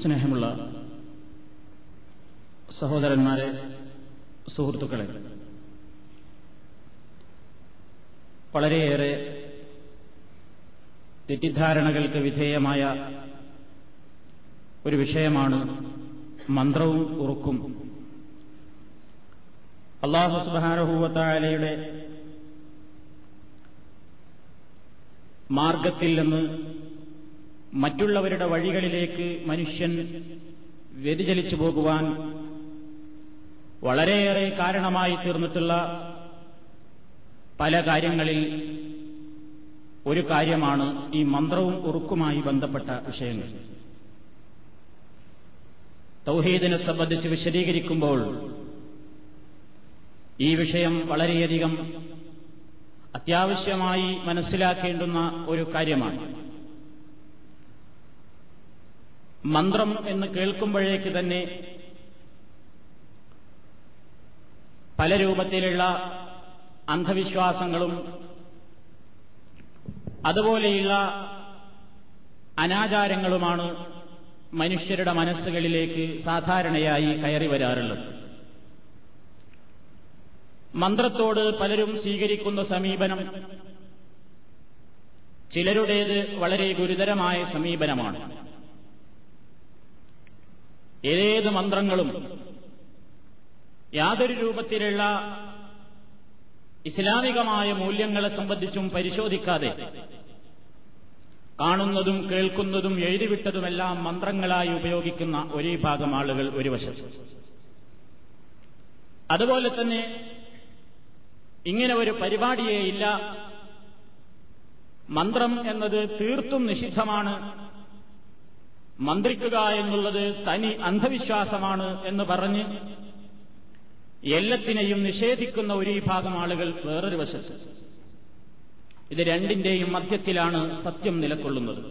സ്നേഹമുള്ള സഹോദരന്മാരെ സുഹൃത്തുക്കളെ വളരെയേറെ തെറ്റിദ്ധാരണകൾക്ക് വിധേയമായ ഒരു വിഷയമാണ് മന്ത്രവും ഉറുക്കും അള്ളാഹു സുബാനഹൂവത്തായാലയുടെ മാർഗത്തിൽ നിന്ന് മറ്റുള്ളവരുടെ വഴികളിലേക്ക് മനുഷ്യൻ വ്യതിചലിച്ചു പോകുവാൻ വളരെയേറെ കാരണമായി തീർന്നിട്ടുള്ള പല കാര്യങ്ങളിൽ ഒരു കാര്യമാണ് ഈ മന്ത്രവും ഉറുക്കുമായി ബന്ധപ്പെട്ട വിഷയങ്ങൾ. തൗഹീദിനെ സംബന്ധിച്ച് വിശദീകരിക്കുമ്പോൾ ഈ വിഷയം വളരെയധികം അത്യാവശ്യമായി മനസ്സിലാക്കേണ്ടുന്ന ഒരു കാര്യമാണ്. മന്ത്രം എന്ന് കേൾക്കുമ്പോഴേക്ക് തന്നെ പല രൂപത്തിലുള്ള അന്ധവിശ്വാസങ്ങളും അതുപോലെയുള്ള അനാചാരങ്ങളുമാണ് മനുഷ്യരുടെ മനസ്സുകളിലേക്ക് സാധാരണയായി കയറി വരാറുള്ളത്. മന്ത്രത്തോട് പലരും സ്വീകരിക്കുന്ന സമീപനം ചിലരുടേത് വളരെ ഗുരുതരമായ സമീപനമാണ്. ഏത് മന്ത്രങ്ങളും യാതൊരു രൂപത്തിലുള്ള ഇസ്ലാമികമായ മൂല്യങ്ങളെ സംബന്ധിച്ചും പരിശോധിക്കാതെ കാണുന്നതും കേൾക്കുന്നതും എഴുതിവിട്ടതുമെല്ലാം മന്ത്രങ്ങളായി ഉപയോഗിക്കുന്ന ഒരേ ഭാഗം ആളുകൾ ഒരു വശത്ത്. അതുപോലെ തന്നെ ഇങ്ങനെ ഒരു പരിപാടിയേ ഇല്ല മന്ത്രം എന്നത് തീർത്തും നിഷിദ്ധമാണ്. മന്ത്രിക്കുക എന്നുള്ളത് തനി അന്ധവിശ്വാസമാണ് എന്ന് പറഞ്ഞ് എല്ലാത്തിനെയും നിഷേധിക്കുന്ന ഒരു വിഭാഗം ആളുകൾ വേറൊരു വശത്ത്. ഇത് രണ്ടിന്റെയും മധ്യത്തിലാണ് സത്യം നിലകൊള്ളുന്നത്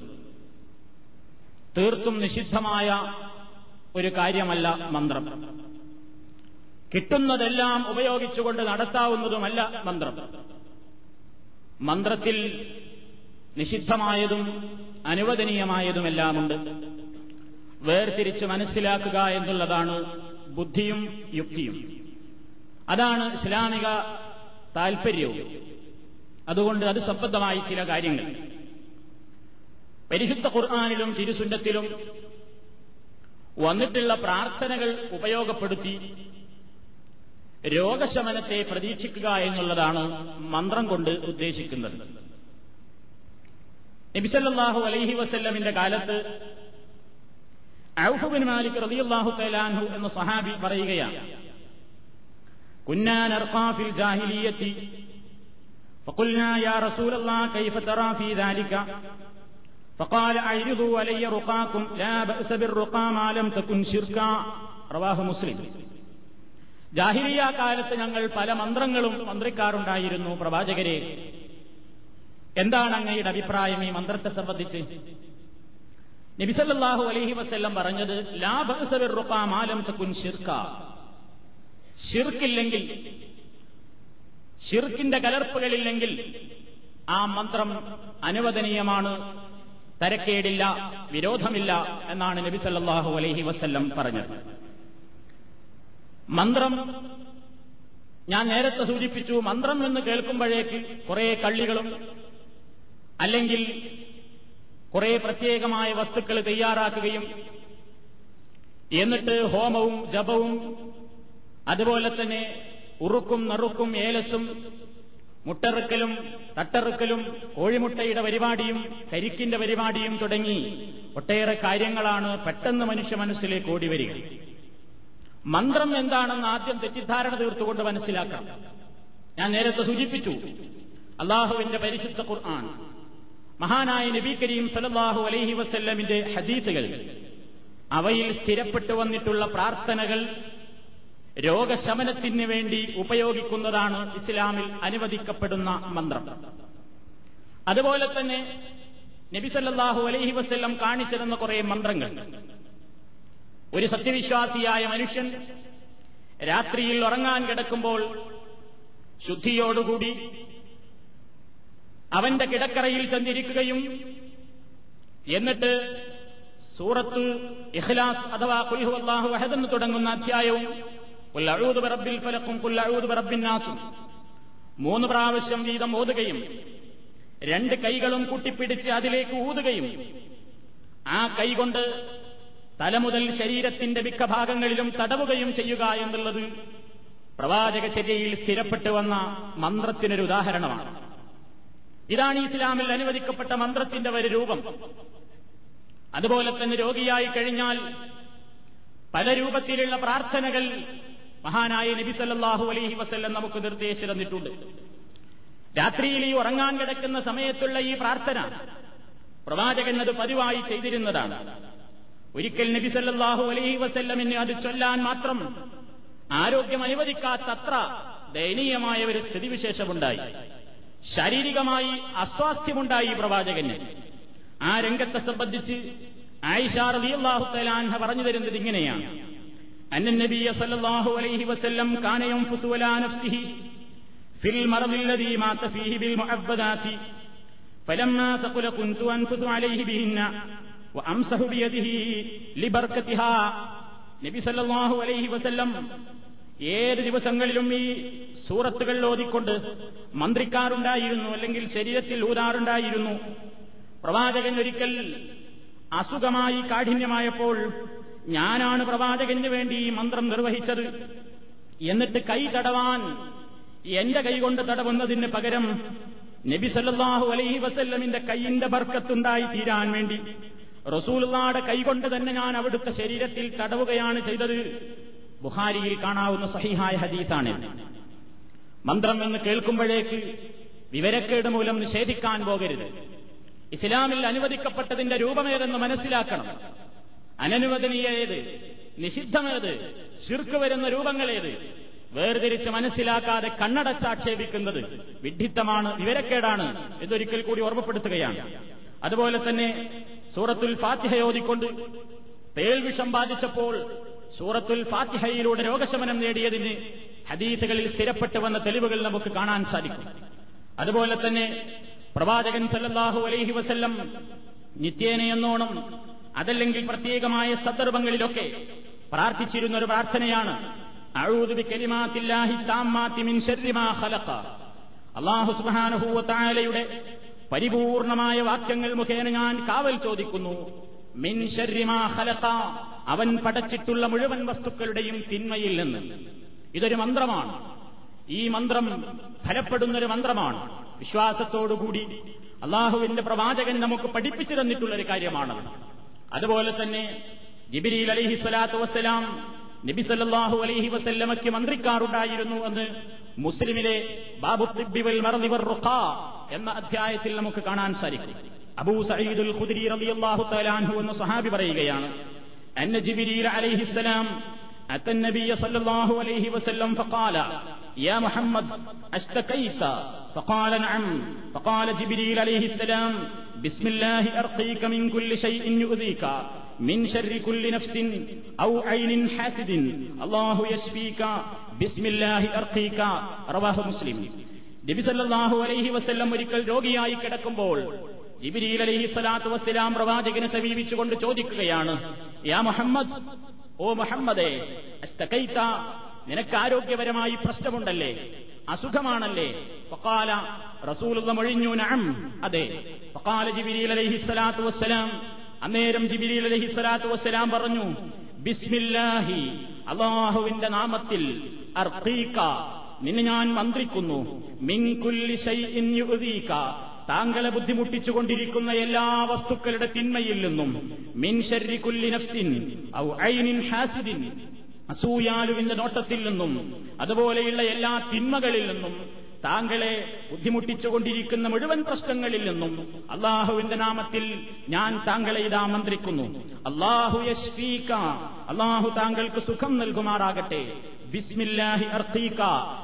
തീർത്തും നിഷിദ്ധമായ ഒരു കാര്യമല്ല മന്ത്രം. കിട്ടുന്നതെല്ലാം ഉപയോഗിച്ചുകൊണ്ട് നടത്താവുന്നതുമല്ല മന്ത്രം. മന്ത്രത്തിൽ നിഷിദ്ധമായതും അനുവദനീയമായതുമെല്ലാമുണ്ട്. വേർതിരിച്ച് മനസ്സിലാക്കുക എന്നുള്ളതാണ് ബുദ്ധിയും യുക്തിയും. അതാണ് ഇസ്ലാമിക താൽപര്യവും. അതുകൊണ്ട് അത് സംബന്ധമായ ചില കാര്യങ്ങൾ. പരിശുദ്ധ ഖുർആാനിലും തിരുസുന്നത്തിലും വന്നിട്ടുള്ള പ്രാർത്ഥനകൾ ഉപയോഗപ്പെടുത്തി രോഗശമനത്തെ പ്രതീക്ഷിക്കുക എന്നുള്ളതാണ് മന്ത്രം കൊണ്ട് ഉദ്ദേശിക്കുന്നത്. നബിസല്ലാഹു അലൈഹി വസല്ലമിന്റെ കാലത്ത് ഔഫുബിൻ മാലിക് റളിയല്ലാഹു തലാൻഹു എന്ന സഹാബി പറയുകയാണ് كنا نرقى في الجاهلية فقلنا يا رسول الله كيف ترى في ذلك فقال أعرضوا علي رقاكم لا بأس بالرقى ما لم تكن شركا رواه مسلم ജാഹിലിയ കാലത്ത് ഞങ്ങൾ പല മന്ത്രങ്ങളും മന്ത്രിക്കാറുണ്ടായിരുന്നു പ്രവാചകരെ എന്താണ് അങ്ങയുടെ അഭിപ്രായം ഈ മന്ത്രത്തെ സംബന്ധിച്ച് നബിസല്ലാഹു അലഹി വസ്ല്ലം പറഞ്ഞത് ഷിർക്ക ഷിർക്കില്ലെങ്കിൽ ഷിർക്കിന്റെ കലർപ്പുകളില്ലെങ്കിൽ ആ മന്ത്രം അനുവദനീയമാണ് തരക്കേടില്ല വിരോധമില്ല എന്നാണ് നബി സല്ലാഹു അലൈഹി വസ്ല്ലം പറഞ്ഞത്. മന്ത്രം ഞാൻ നേരത്തെ സൂചിപ്പിച്ചു മന്ത്രം എന്ന് കേൾക്കുമ്പോഴേക്ക് കുറെ കള്ളികളും അല്ലെങ്കിൽ കുറെ പ്രത്യേകമായ വസ്തുക്കൾ തയ്യാറാക്കുകയും എന്നിട്ട് ഹോമവും ജപവും അതുപോലെ തന്നെ ഉറുക്കും നറുക്കും ഏലസും മുട്ടറുക്കലും തട്ടറുക്കലും കോഴിമുട്ടയുടെ പരിപാടിയും കരിക്കിന്റെ പരിപാടിയും തുടങ്ങി ഒട്ടേറെ കാര്യങ്ങളാണ് പെട്ടെന്ന് മനുഷ്യ മനസ്സിലേക്ക് ഓടി വരിക. മന്ത്രം എന്താണെന്ന് ആദ്യം തെറ്റിദ്ധാരണ തീർത്തുകൊണ്ട് മനസ്സിലാക്കാം ഞാൻ നേരത്തെ സൂചിപ്പിച്ചു. അള്ളാഹുവിന്റെ പരിശുദ്ധ ഖുർആൻ മഹാനായ നബി കരീം സലല്ലാഹു അലൈഹി വസല്ലമിന്റെ ഹദീസുകൾ. അവയിൽ സ്ഥിരപ്പെട്ടു വന്നിട്ടുള്ള പ്രാർത്ഥനകൾ രോഗശമനത്തിന് വേണ്ടി ഉപയോഗിക്കുന്നതാണ് ഇസ്ലാമിൽ അനുവദിക്കപ്പെടുന്ന മന്ത്രം. അതുപോലെ തന്നെ നബിസല്ലാഹു അലൈഹി വസ്ല്ലം കാണിച്ചിരുന്ന കുറെ മന്ത്രങ്ങൾ. ഒരു സത്യവിശ്വാസിയായ മനുഷ്യൻ രാത്രിയിൽ ഉറങ്ങാൻ കിടക്കുമ്പോൾ ശുദ്ധിയോടുകൂടി അവന്റെ കിടക്കറയിൽ ചെന്നിരിക്കുകയും എന്നിട്ട് സൂറത്ത് ഇഖ്ലാസ് അഥവാ കുൽഹു അള്ളാഹു വഹദെന്ന് തുടങ്ങുന്ന അധ്യായവും കുല്ലഴൂദ് റബ്ബിൽ ഫലക്കും കുല്ലഴൂദ് റബ്ബിൻ നാസും മൂന്ന് പ്രാവശ്യം വീതം ഓതുകയും രണ്ട് കൈകളും കൂട്ടിപ്പിടിച്ച് അതിലേക്ക് ഊതുകയും ആ കൈകൊണ്ട് തലമുതൽ ശരീരത്തിന്റെ മിക്ക ഭാഗങ്ങളിലും തടവുകയും ചെയ്യുക എന്നുള്ളത് പ്രവാചക ചര്യയിൽ സ്ഥിരപ്പെട്ടു വന്ന മന്ത്രത്തിനൊരു ഉദാഹരണമാണ്. ഇതാണ് ഇസ്ലാമിൽ അനുവദിക്കപ്പെട്ട മന്ത്രത്തിന്റെ ഒരു രൂപം. അതുപോലെ തന്നെ രോഗിയായി കഴിഞ്ഞാൽ പല രൂപത്തിലുള്ള പ്രാർത്ഥനകൾ മഹാനായ നബി സല്ലാഹു അലൈഹി വസ്ല്ലം നമുക്ക് നിർദ്ദേശിച്ചു തന്നിട്ടുണ്ട്. രാത്രിയിൽ ഈ ഉറങ്ങാൻ കിടക്കുന്ന സമയത്തുള്ള ഈ പ്രാർത്ഥന പ്രവാചകൻ അത് പതിവായി ചെയ്തിരുന്നതാണ്. ഒരിക്കൽ നബി സല്ലാഹു അലൈഹി വസ്ല്ലമിന് അത് ചൊല്ലാൻ മാത്രം ആരോഗ്യം അനുവദിക്കാത്തത്ര ദയനീയമായ ഒരു സ്ഥിതിവിശേഷമുണ്ടായി. ശാരീരികമായി അസ്വാസ്ഥ്യമുണ്ടായി പ്രവാചകന് ആ രംഗത്തെ സംബന്ധിച്ച് ആയിഷാർ റളിയല്ലാഹു തആല പറഞ്ഞു തരുന്നത് ഇങ്ങനെയാണ് അന്ന നബിയ സല്ലല്ലാഹു അലൈഹി വസല്ലം കാന യൻഫുസു അലാ നഫ്സിഹി ഫിൽ മറദി الذي مات فيه بالمعبدات فلما ثقل كنت أنفث عليه بهن وأمسح بيده لبركتها നബി സല്ലല്ലാഹു അലൈഹി വസല്ലം ഏത് ദിവസങ്ങളിലും ഈ സൂറത്തുകൾ ഓതിക്കൊണ്ട് മന്ത്രിക്കാറുണ്ടായിരുന്നു അല്ലെങ്കിൽ ശരീരത്തിൽ ഊതാറുണ്ടായിരുന്നു. പ്രവാചകൻ ഒരിക്കൽ അസുഖമായി കാഠിന്യമായപ്പോൾ ഞാനാണ് പ്രവാചകന് വേണ്ടി ഈ മന്ത്രം നിർവഹിച്ചത്. എന്നിട്ട് കൈ തടവാൻ എന്റെ കൈകൊണ്ട് തടവുന്നതിന് പകരം നബി സല്ലാഹു അലൈഹി വസല്ലമിന്റെ കൈയിന്റെ ബർക്കത്തുണ്ടായി തീരാൻ വേണ്ടി റസൂലുള്ളാടെ കൈകൊണ്ട് തന്നെ ഞാൻ അവിടുത്തെ ശരീരത്തിൽ തടവുകയാണ് ചെയ്തത്. ബുഹാരിയിൽ കാണാവുന്ന സഹിഹായ ഹദീസാണ് മന്ത്രം എന്ന് കേൾക്കുമ്പോഴേക്ക് വിവരക്കേട് മൂലം നിഷേധിക്കാൻ പോകരുത്. ഇസ്ലാമിൽ അനുവദിക്കപ്പെട്ടതിന്റെ രൂപമേതെന്ന് മനസ്സിലാക്കണം. അനനുവദനീയ ഏത് നിഷിദ്ധമേത് ശിർക്ക് വരുന്ന രൂപങ്ങളേത് വേർതിരിച്ച് മനസ്സിലാക്കാതെ കണ്ണടച്ചാക്ഷേപിക്കുന്നത് വിഡ്ഢിത്തമാണ് വിവരക്കേടാണ് എന്നൊരിക്കൽ കൂടി ഓർമ്മപ്പെടുത്തുകയാണ്. അതുപോലെ തന്നെ സൂറത്തുൽ ഫാത്തിഹ ഓതിക്കൊണ്ട് തേൽവിഷം ബാധിച്ചപ്പോൾ സൂറത്തുൽ ഫാത്തിഹയിലൂടെ രോഗശമനം നേടിയതിന് ഹദീസുകളിൽ സ്ഥിരപ്പെട്ടു വന്ന തെളിവുകൾ നമുക്ക് കാണാൻ സാധിക്കും. അതുപോലെ തന്നെ പ്രവാചകൻ സല്ലല്ലാഹു അലൈഹി വസല്ലം നിത്യേനയെന്നോണം അതല്ലെങ്കിൽ പ്രത്യേകമായ സന്ദർഭങ്ങളിലൊക്കെ പ്രാർത്ഥിച്ചിരുന്ന ഒരു പ്രാർത്ഥനയാണ് അള്ളാഹു സുബാനുഭൂവത്തായാലയുടെ പരിപൂർണമായ വാക്യങ്ങൾ മുഖേന ഞാൻ കാവൽ ചോദിക്കുന്നു മിൻ ഷർരിമാ ഖലഖ അവൻ പടച്ചിട്ടുള്ള മുഴുവൻ വസ്തുക്കളുടെയും തിന്മയിൽ നിന്ന്. ഇതൊരു മന്ത്രമാണ്. ഈ മന്ത്രം ഫലപ്പെടുന്നൊരു മന്ത്രമാണ്. വിശ്വാസത്തോടുകൂടി അള്ളാഹുവിന്റെ പ്രവാചകൻ നമുക്ക് പഠിപ്പിച്ചു തന്നിട്ടുള്ളൊരു കാര്യമാണ്. അതുപോലെ തന്നെ ജിബിരിയിൽ അലഹി സ്വലാത്തു വസ്സലാം നബി സല്ലാഹു അലൈഹി വസല്ലമയ്ക്ക് മന്ത്രിക്കാറുണ്ടായിരുന്നു എന്ന് മുസ്ലിമിലെ ബാബു തിബിവൽ മറന്നിവർ റുഖ എന്ന അധ്യായത്തിൽ നമുക്ക് കാണാൻ സാധിക്കും. അബൂ സയ്യിദുൽ ഖുദരി റളിയല്ലാഹു തആലാഹു എന്ന സ്വഹാബി പറയുകയാണ് അന്ന ജിബ്രീൽ അലൈഹിസ്സലാം أتى النبي صلى الله عليه وسلم فقال يا محمد أشتكيت فقال نعم فقال جبريل عليه السلام بسم الله أرقيك من كل شيء يؤذيك من شر كل نفس أو عين حاسد الله يشفيك بسم الله أرقيك رواه مسلم നബി സല്ലല്ലാഹു അലൈഹി വസല്ലം ഒരിക്കൽ രോഗിയായി കിടക്കുമ്പോൾ ജിബിരിൽ അലൈഹി സ്വലാത്തു വസ്സലാം പ്രവാചകനെ സമീപിച്ചുകൊണ്ട് ചോദിക്കുകയാണ് യാ മുഹമ്മദ് ഓ മുഹമ്മദേ അസ്തകൈത്ത നിനക്ക് ആരോഗ്യപരമായി പ്രശ്നമുണ്ടല്ലേ? അസുഖമാണല്ലേ? ഫഖാല റസൂലുള്ള മൊഴിഞ്ഞു നഅം. അതെ. ഫഖാല ജിബിരിയിൽ അലൈഹി സ്വലാത്തു വസ്സലാം അന്നേരം ജിബിരിയിൽ അലൈഹി സ്വലാത്തു വസ്സലാം പറഞ്ഞു ബിസ്മില്ലാഹി അള്ളാഹുവിന്റെ നാമത്തിൽ നിന്നെ ഞാൻ മന്ത്രിക്കുന്നു മിൻകുല്ലി ശൈഇൻ യുഅദീക താങ്കളെ ബുദ്ധിമുട്ടിച്ചുകൊണ്ടിരിക്കുന്ന എല്ലാ വസ്തുക്കളുടെ തിന്മയിൽ നിന്നും മിൻ ശർരി കുല്ലി നഫ്സിൻ ഔ ഐനിൻ ഹാസിദിൻ അസൂയാലുവിന്റെ നോട്ടത്തിൽ നിന്നും അതുപോലെയുള്ള എല്ലാ തിന്മകളിൽ നിന്നും താങ്കളെ ബുദ്ധിമുട്ടിച്ചുകൊണ്ടിരിക്കുന്ന മുഴുവൻ പ്രശ്നങ്ങളിൽ നിന്നും അള്ളാഹുവിന്റെ നാമത്തിൽ ഞാൻ താങ്കളെ ഇതാ മന്ത്രിക്കുന്നു. അള്ളാഹു യശ്വീക അള്ളാഹു താങ്കൾക്ക് സുഖം നൽകുമാറാകട്ടെ. ബിസ്മില്ലാഹി അർത്തീക്ക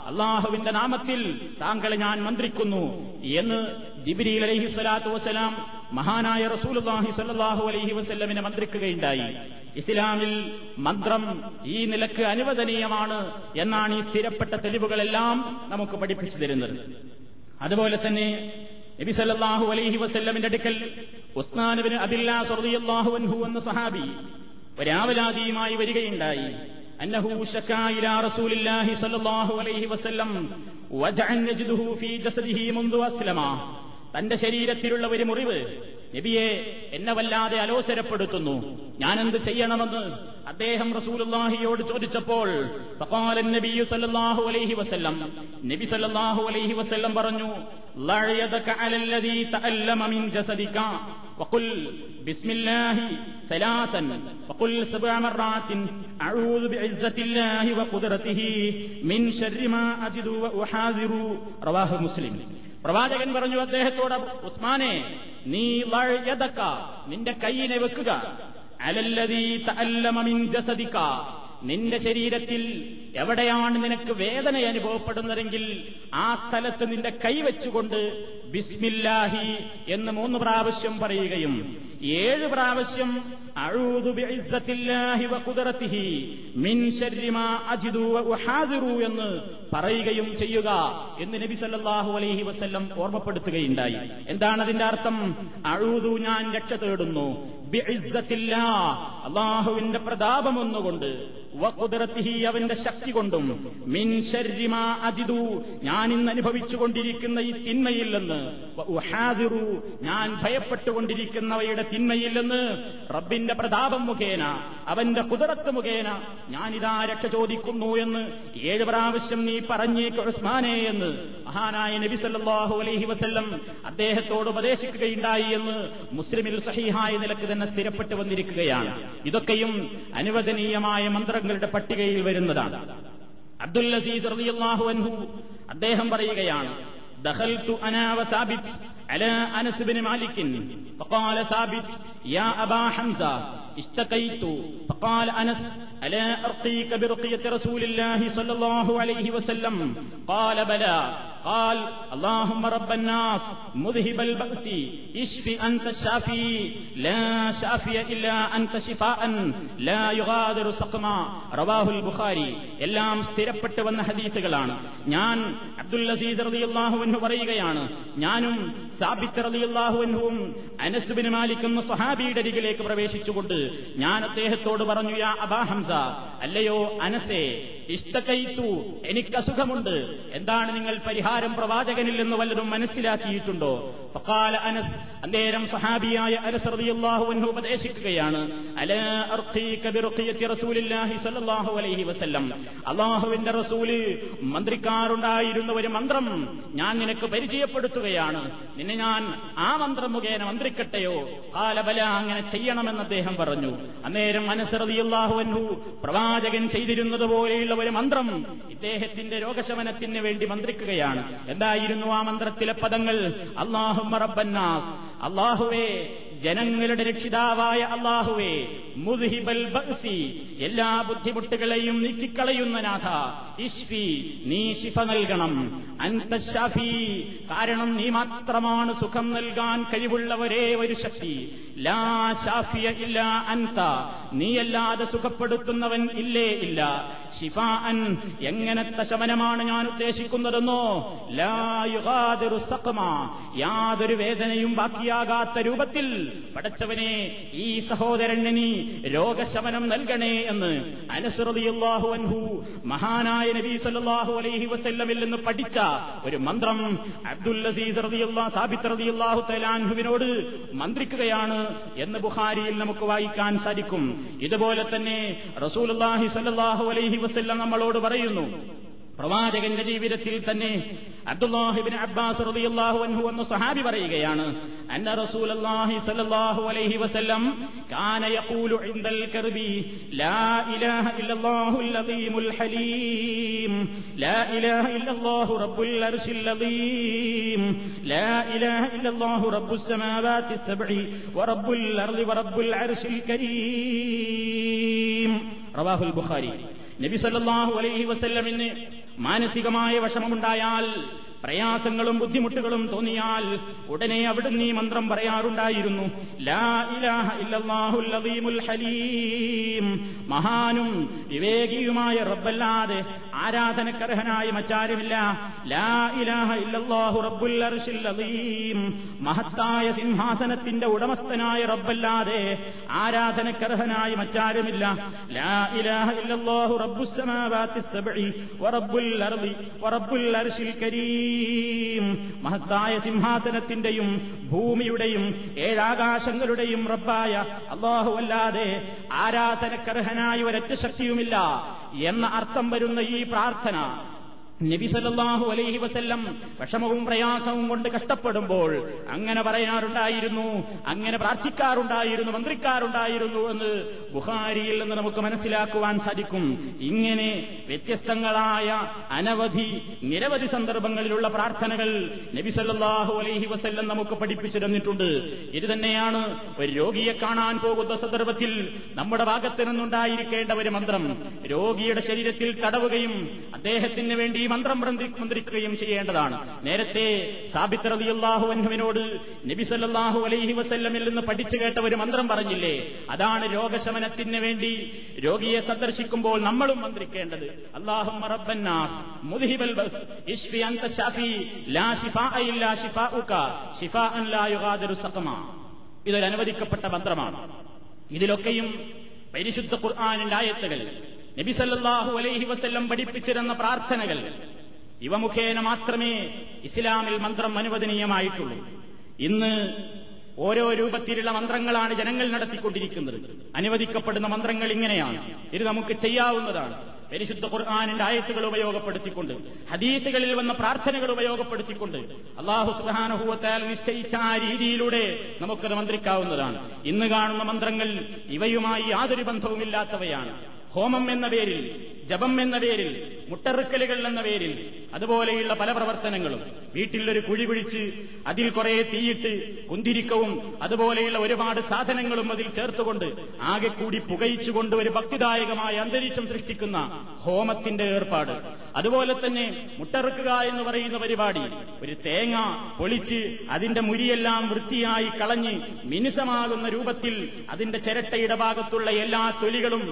അള്ളാഹുവിന്റെ നാമത്തിൽ താങ്കളെ ഞാൻ മന്ത്രിക്കുന്നു എന്ന് ജിബിരിയിൽ അലഹി സ്വലാത്തു വസ്സലാം മഹാനായ റസൂലുല്ലാഹി സ്വല്ലല്ലാഹു അലഹി വസ്ല്ലമിനെ മന്ത്രിക്കുകയുണ്ടായി. ഇസ്ലാമിൽ മന്ത്രം ഈ നിലയ്ക്ക് അനുവദനീയമാണ് എന്നാണ് ഈ സ്ഥിരപ്പെട്ട തെളിവുകളെല്ലാം നമുക്ക് പഠിപ്പിച്ചു തരുന്നത്. അതുപോലെ തന്നെ നബി സല്ലാഹു അലൈഹി വസ്ല്ലമിന്റെ അടുക്കൽ ഉസ്മാനുവിന് അബില്ലാ സർദിയല്ലാഹു അൻഹു എന്ന സഹാബി ഒരാവലാതിയുമായി വരികയുണ്ടായി. അന്നഹു رسول الله റസൂലില്ലാഹി സ്വല്ലല്ലാഹു അലൈഹി വസല്ലം വജഅൻ نجده ഫീ جسده منذ അസ്ലമ തന്റെ ശരീരത്തിലുള്ള ഒരു മുറിവ് നബിയെ എന്നെ വല്ലാതെ അലോസരപ്പെടുത്തുന്നു ഞാനെന്ത് ചെയ്യണമെന്ന് അദ്ദേഹം റസൂലുള്ളാഹിയോട് ചോദിച്ചപ്പോൾ ഫഖാല നബിയു സല്ലല്ലാഹു അലൈഹി വസല്ലം നബി സല്ലല്ലാഹു അലൈഹി വസല്ലം പറഞ്ഞു ലഅയദക അലല്ലദീ തഅല്ലമ മിൻ ജസദിക വഖുൽ ബിസ്മില്ലാഹി ثلاثا وقل سبع مرات أعوذ بعزة الله وقدرته من شر ما أجد وأحاذر رواه مسلم പ്രവാചകൻ പറഞ്ഞു അദ്ദേഹത്തോട് ഉസ്മാനെ നീ വഴയതക്ക നിന്റെ കൈയിനെ വെക്കുക. അലല്ലതീ തഅല്ലമമിൻ ജസദിക നിന്റെ ശരീരത്തിൽ എവിടെയാണ് നിനക്ക് വേദന അനുഭവപ്പെടുന്നതെങ്കിൽ ആ സ്ഥലത്ത് നിന്റെ കൈവച്ചുകൊണ്ട് ബിസ്മില്ലാഹി എന്ന് മൂന്ന് പ്രാവശ്യം പറയുകയും ഏഴ് പ്രാവശ്യം മിൻ അജിദു എന്ന് പറയുകയും ചെയ്യുക എന്ന് നബി സല്ലല്ലാഹു അലൈഹി വസല്ലം ഓർമ്മപ്പെടുത്തുകയുണ്ടായി. എന്താണ് അതിന്റെ അർത്ഥം? അഴുതു ഞാൻ രക്ഷ തേടുന്നു. അള്ളാഹുവിന്റെ പ്രതാപം ഒന്നുകൊണ്ട് വഖുദറത്തിഹി അവന്റെ ശക്തി കൊണ്ടും മിൻ അജിദു ഞാൻ ഇന്ന് അനുഭവിച്ചുകൊണ്ടിരിക്കുന്ന ഈ തിന്മയിൽ നിന്ന് ഞാൻ ഭയപ്പെട്ടുകൊണ്ടിരിക്കുന്നവയുടെ തിന്മയില്ലെന്ന് റബ്ബിന്റെ പ്രതാപം മുഖേന അവന്റെ കുതിരത്ത് മുഖേന ഞാനിതാ രക്ഷ ചോദിക്കുന്നു എന്ന് ഏഴ് പ്രാവശ്യം നീ പറഞ്ഞേക്ക് ഉസ്മാനെ എന്ന് മഹാനായ നബി സല്ലാഹു അലൈഹി വസല്ലം അദ്ദേഹത്തോട് ഉപദേശിക്കുകയുണ്ടായി എന്ന് മുസ്ലിമിൽ സഹിഹായ നിലയ്ക്ക് തന്നെ സ്ഥിരപ്പെട്ടു വന്നിരിക്കുകയാണ്. ഇതൊക്കെയും അനുവദനീയമായ മന്ത്രങ്ങളുടെ പട്ടികയിൽ വരുന്നതാണ്. അബ്ദുൽ അസീസ് റളിയല്ലാഹു അൻഹു അദ്ദേഹം പറയുകയാണ് ദഹൽതു അനാവസാബിത് على أنس بن مالك فقال ثابت يا أبا حمزة اشتكيت فقال أنس ألا أرقيك برقية رسول الله صلى الله عليه وسلم قال بلى قال اللهم رب الناس مذهب البأس اشف أنت الشافي لا شافي إلا أنت شفاء لا يغادر سقما رواه البخاري എല്ലാം സ്ഥിരപ്പെട്ടു വന്ന ഹദീസുകളാണ് ഞാൻ അബ്ദുൽ അസീസ് റളിയല്ലാഹു അൻഹു പറയുകയാണ് ഞാനും സാബിത്ത് റളിയല്ലാഹു അൻഹുവും അനസ് ബിൻ മാലിക് എന്ന സ്വഹാബിയുടെ അരികിലേക്ക് പ്രവേശിച്ചുകൊണ്ട് ഞാൻ അദ്ദേഹത്തോട് പറഞ്ഞു യാ അബാ ഹംസ അല്ലയോ അനസേ ഇഷ്ടക്കൈത്തു എനിക്ക് അസുഖമുണ്ട് എന്താണ് നിങ്ങൾ പരിഹാരം പ്രവാചകനിൽ നിന്ന് വല്ലതും മനസ്സിലാക്കിയിട്ടുണ്ടോ? ഫക്കാല അനസ് അന്നേരം സഹാബിയായ അനസ് റളിയല്ലാഹു അൻഹു ഉപദേശിക്കുകയാണ് അലാ അർഖീക ബിർഖിയത്തി റസൂലില്ലാഹി സ്വല്ലല്ലാഹു അലൈഹി വസല്ലം. അള്ളാഹുവിന്റെ റസൂൽ മന്ത്രിക്കാറുണ്ടായിരുന്ന ഒരു മന്ത്രം ഞാൻ നിനക്ക് പരിചയപ്പെടുത്തുകയാണ്. നിന്നെ ഞാൻ ആ മന്ത്രം മുഖേന മന്ത്രിക്കട്ടെയോ? കാലബല അങ്ങനെ ചെയ്യണമെന്ന് അദ്ദേഹം പറഞ്ഞു. അന്നേരം മനസ്സറിയാഹുവൻഹു പ്രവാചകൻ ചെയ്തിരുന്നത് പോലെയുള്ള ഒരു മന്ത്രം ഇദ്ദേഹത്തിന്റെ രോഗശമനത്തിന് വേണ്ടി മന്ത്രിക്കുകയാണ്. എന്തായിരുന്നു ആ മന്ത്രത്തിലെ പദങ്ങൾ? അള്ളാഹു റബ്ബന്നാസ് അള്ളാഹുവേ ജനങ്ങളുടെ രക്ഷിതാവായ അള്ളാഹുവേ മുദ്ഹിബൽ ബഅ്സി എല്ലാ ബുദ്ധിമുട്ടുകളെയും നീക്കിക്കളയുന്ന നാഥ ഇഷ്ഫി നീ ശിഫ നൽകണം. അന്തശാഫി കാരണം നീ മാത്രമാണ് സുഖം നൽകാൻ കഴിവുള്ള ഒരേ ശക്തി. ലാ ഷാഫിയ ഇല്ല അന്ത നീയല്ലാതെ സുഖപ്പെടുത്തുന്നവൻ ഇല്ലേ ഇല്ല. ശിഫ അൻ എങ്ങനത്തെ ശമനമാണ് ഞാൻ ഉദ്ദേശിക്കുന്നതെന്നോ ലാ യുഗാദിറു സഖമ യാതൊരു വേദനയും ബാക്കിയാകാത്ത രൂപത്തിൽ പടച്ചവനെ ഈ സഹോദരന് രോഗശമനം നൽകണേ എന്ന് അനുസൃതിയല്ലാഹു അൻഹു മഹാനായ നബി സല്ലല്ലാഹു അലൈഹി വസല്ലമിൽ നിന്ന് പഠിച്ച ഒരു മന്ത്രം അബ്ദുൽ അസീസ് റതിയുള്ള സാബിത്ത് റളിയല്ലാഹു തലാൻഹുവിനോട് മന്ത്രിക്കുകയാണ് എന്ന് ബുഖാരിയിൽ നമുക്ക് വായിക്കാൻ സാധിക്കും. ഇതുപോലെ തന്നെ റസൂലുള്ളാഹി സല്ലാഹു അലൈഹി വസല്ലം നമ്മളോട് പറയുന്നു പ്രവാചകന്റെ ജീവിതത്തിൽ തന്നെ അബ്ദുല്ലാഹിബിൻ അബ്ബാസ് റളിയല്ലാഹു അൻഹു എന്ന സഹാബി പറയുകയാണ് അന്ന റസൂലുള്ളാഹി സ്വല്ലല്ലാഹു അലൈഹി വസല്ലം കാന യഖൂലു ഇൻദൽ കർബി ലാ ഇലാഹ ഇല്ലല്ലാഹുൽ അദീമുൽ ഹലീം ലാ ഇലാഹ ഇല്ലല്ലാഹു റബ്ബുൽ അർശിൽ അദീം ലാ ഇലാഹ ഇല്ലല്ലാഹു റബ്ബുസ് സമാവാതി സബ്ഇ വറബ്ബുൽ അർളി വറബ്ബുൽ അർശിൽ കരീം. റവാഹുൽ ബുഖാരി. നബി സല്ലല്ലാഹു അലൈഹി വസല്ലമിന് മാനസികമായ വിഷമമുണ്ടായാൽ പ്രയാസങ്ങളും ബുദ്ധിമുട്ടുകളും തോന്നിയാൽ ഉടനെ അവിടുന്ന് ഈ മന്ത്രം പറയാറുണ്ടായിരുന്നു. മഹാനും വിവേകിയുമായ റബ്ബല്ലാതെ ആരാധനക്കർഹനായി മറ്റാരുമില്ല. ലാ ഇലാഹ റബ്ബുൽ മഹത്തായ സിംഹാസനത്തിന്റെ ഉടമസ്ഥനായ റബ്ബല്ലാതെ ആരാധനക്കർഹനായി മറ്റാരുമില്ല. ലാ ഇലാഹ ഇല്ലല്ലാഹു റബ്ബുസ് സമാവാത്തിസ് സബ്ഇ വറബ്ബുൽ അർളി വറബ്ബുൽ അർശിൽ കരീം. മഹത്തായ സിംഹാസനത്തിന്റെയും ഭൂമിയുടെയും ഏഴാകാശങ്ങളുടെയും റബ്ബായ അള്ളാഹു അല്ലാതെ ആരാധനക്കർഹനായ ഒരൊറ്റ ശക്തിയുമില്ല എന്ന അർത്ഥം വരുന്ന ഈ പ്രാർത്ഥന നബി സല്ലല്ലാഹു അലൈഹി വസല്ലം വിഷമവും പ്രയാസവും കൊണ്ട് കഷ്ടപ്പെടുമ്പോൾ അങ്ങനെ പറയാറുണ്ടായിരുന്നു അങ്ങനെ പ്രാർത്ഥിക്കാറുണ്ടായിരുന്നു മന്ത്രിക്കാറുണ്ടായിരുന്നു എന്ന് ബുഹാരിയിൽ നിന്ന് നമുക്ക് മനസ്സിലാക്കുവാൻ സാധിക്കും. ഇങ്ങനെ വ്യത്യസ്തങ്ങളായ അനവധി നിരവധി സന്ദർഭങ്ങളിലുള്ള പ്രാർത്ഥനകൾ നബി സല്ലല്ലാഹു അലൈഹി വസല്ലം നമുക്ക് പഠിപ്പിച്ചു തന്നിട്ടുണ്ട്. ഇത് തന്നെയാണ് ഒരു രോഗിയെ കാണാൻ പോകുന്ന സന്ദർഭത്തിൽ നമ്മുടെ ഭാഗത്ത് നിന്നുണ്ടായിരിക്കേണ്ട ഒരു മന്ത്രം. രോഗിയുടെ ശരീരത്തിൽ തടവുകയും അദ്ദേഹത്തിന് വേണ്ടി മന്ത്രം മന്ത്രിക്കുകയും ചെയ്യേണ്ടതാണ്. നേരത്തെ സാബിത്ത് റളിയല്ലാഹു അൻഹുവിനോട് നബി സല്ലല്ലാഹു അലൈഹി വസല്ലമിൽ നിന്ന് പഠിച്ചു കേട്ട ഒരു മന്ത്രം പറഞ്ഞില്ലേ? അതാണ് രോഗശമനത്തിന് വേണ്ടി രോഗിയെ സന്ദർശിക്കുമ്പോൾ നമ്മളും മന്ത്രിക്കേണ്ടത്. സഖമ. ഇതൊരു മന്ത്രമാണ്. ഇതിലൊക്കെയും പരിശുദ്ധ ഖുർആാനിന്റെ ആയത്തുകൾ നബി സല്ലല്ലാഹു അലൈഹി വസ്ല്ലം പഠിപ്പിച്ചിരുന്ന പ്രാർത്ഥനകൾ ഇവ മുഖേന മാത്രമേ ഇസ്ലാമിൽ മന്ത്രം അനുവദനീയമായിട്ടുള്ളൂ. ഇന്ന് ഓരോ രൂപത്തിലുള്ള മന്ത്രങ്ങളാണ് ജനങ്ങൾ നടത്തിക്കൊണ്ടിരിക്കുന്നത്. അനുവദിക്കപ്പെടുന്ന മന്ത്രങ്ങൾ ഇങ്ങനെയാണ്. ഇത് നമുക്ക് ചെയ്യാവുന്നതാണ്. പരിശുദ്ധ ഖുർആാനിന്റെ ആയത്തുകൾ ഉപയോഗപ്പെടുത്തിക്കൊണ്ട് ഹദീസുകളിൽ വന്ന പ്രാർത്ഥനകൾ ഉപയോഗപ്പെടുത്തിക്കൊണ്ട് അള്ളാഹു സുബാനഹുവത്താൽ നിശ്ചയിച്ച ആ രീതിയിലൂടെ നമുക്കത് മന്ത്രിക്കാവുന്നതാണ്. ഇന്ന് കാണുന്ന മന്ത്രങ്ങൾ ഇവയുമായി യാതൊരു ബന്ധവുമില്ലാത്തവയാണ്. ഹോമം എന്ന പേരിൽ ജപം എന്ന പേരിൽ മുട്ടറുക്കലുകൾ എന്ന പേരിൽ അതുപോലെയുള്ള പല പ്രവർത്തനങ്ങളും. വീട്ടിലൊരു കുഴി കുഴിച്ച് അതിൽ കുറെ തീയിട്ട് കുന്തിരിക്കവും അതുപോലെയുള്ള ഒരുപാട് സാധനങ്ങളും അതിൽ ചേർത്തുകൊണ്ട് ആകെ കൂടി പുകയിച്ചുകൊണ്ട് ഒരു ഭക്തിദായകമായ അന്തരീക്ഷം സൃഷ്ടിക്കുന്ന ഹോമത്തിന്റെ ഏർപ്പാട്. അതുപോലെ തന്നെ മുട്ടറുക്കുക എന്ന് പറയുന്ന പരിപാടി ഒരു തേങ്ങ പൊളിച്ച് അതിന്റെ മുരിയെല്ലാം വൃത്തിയായി കളഞ്ഞ് മിനുസമാകുന്ന രൂപത്തിൽ അതിന്റെ ചിരട്ടയുടെ ഭാഗത്തുള്ള എല്ലാ തൊലികളും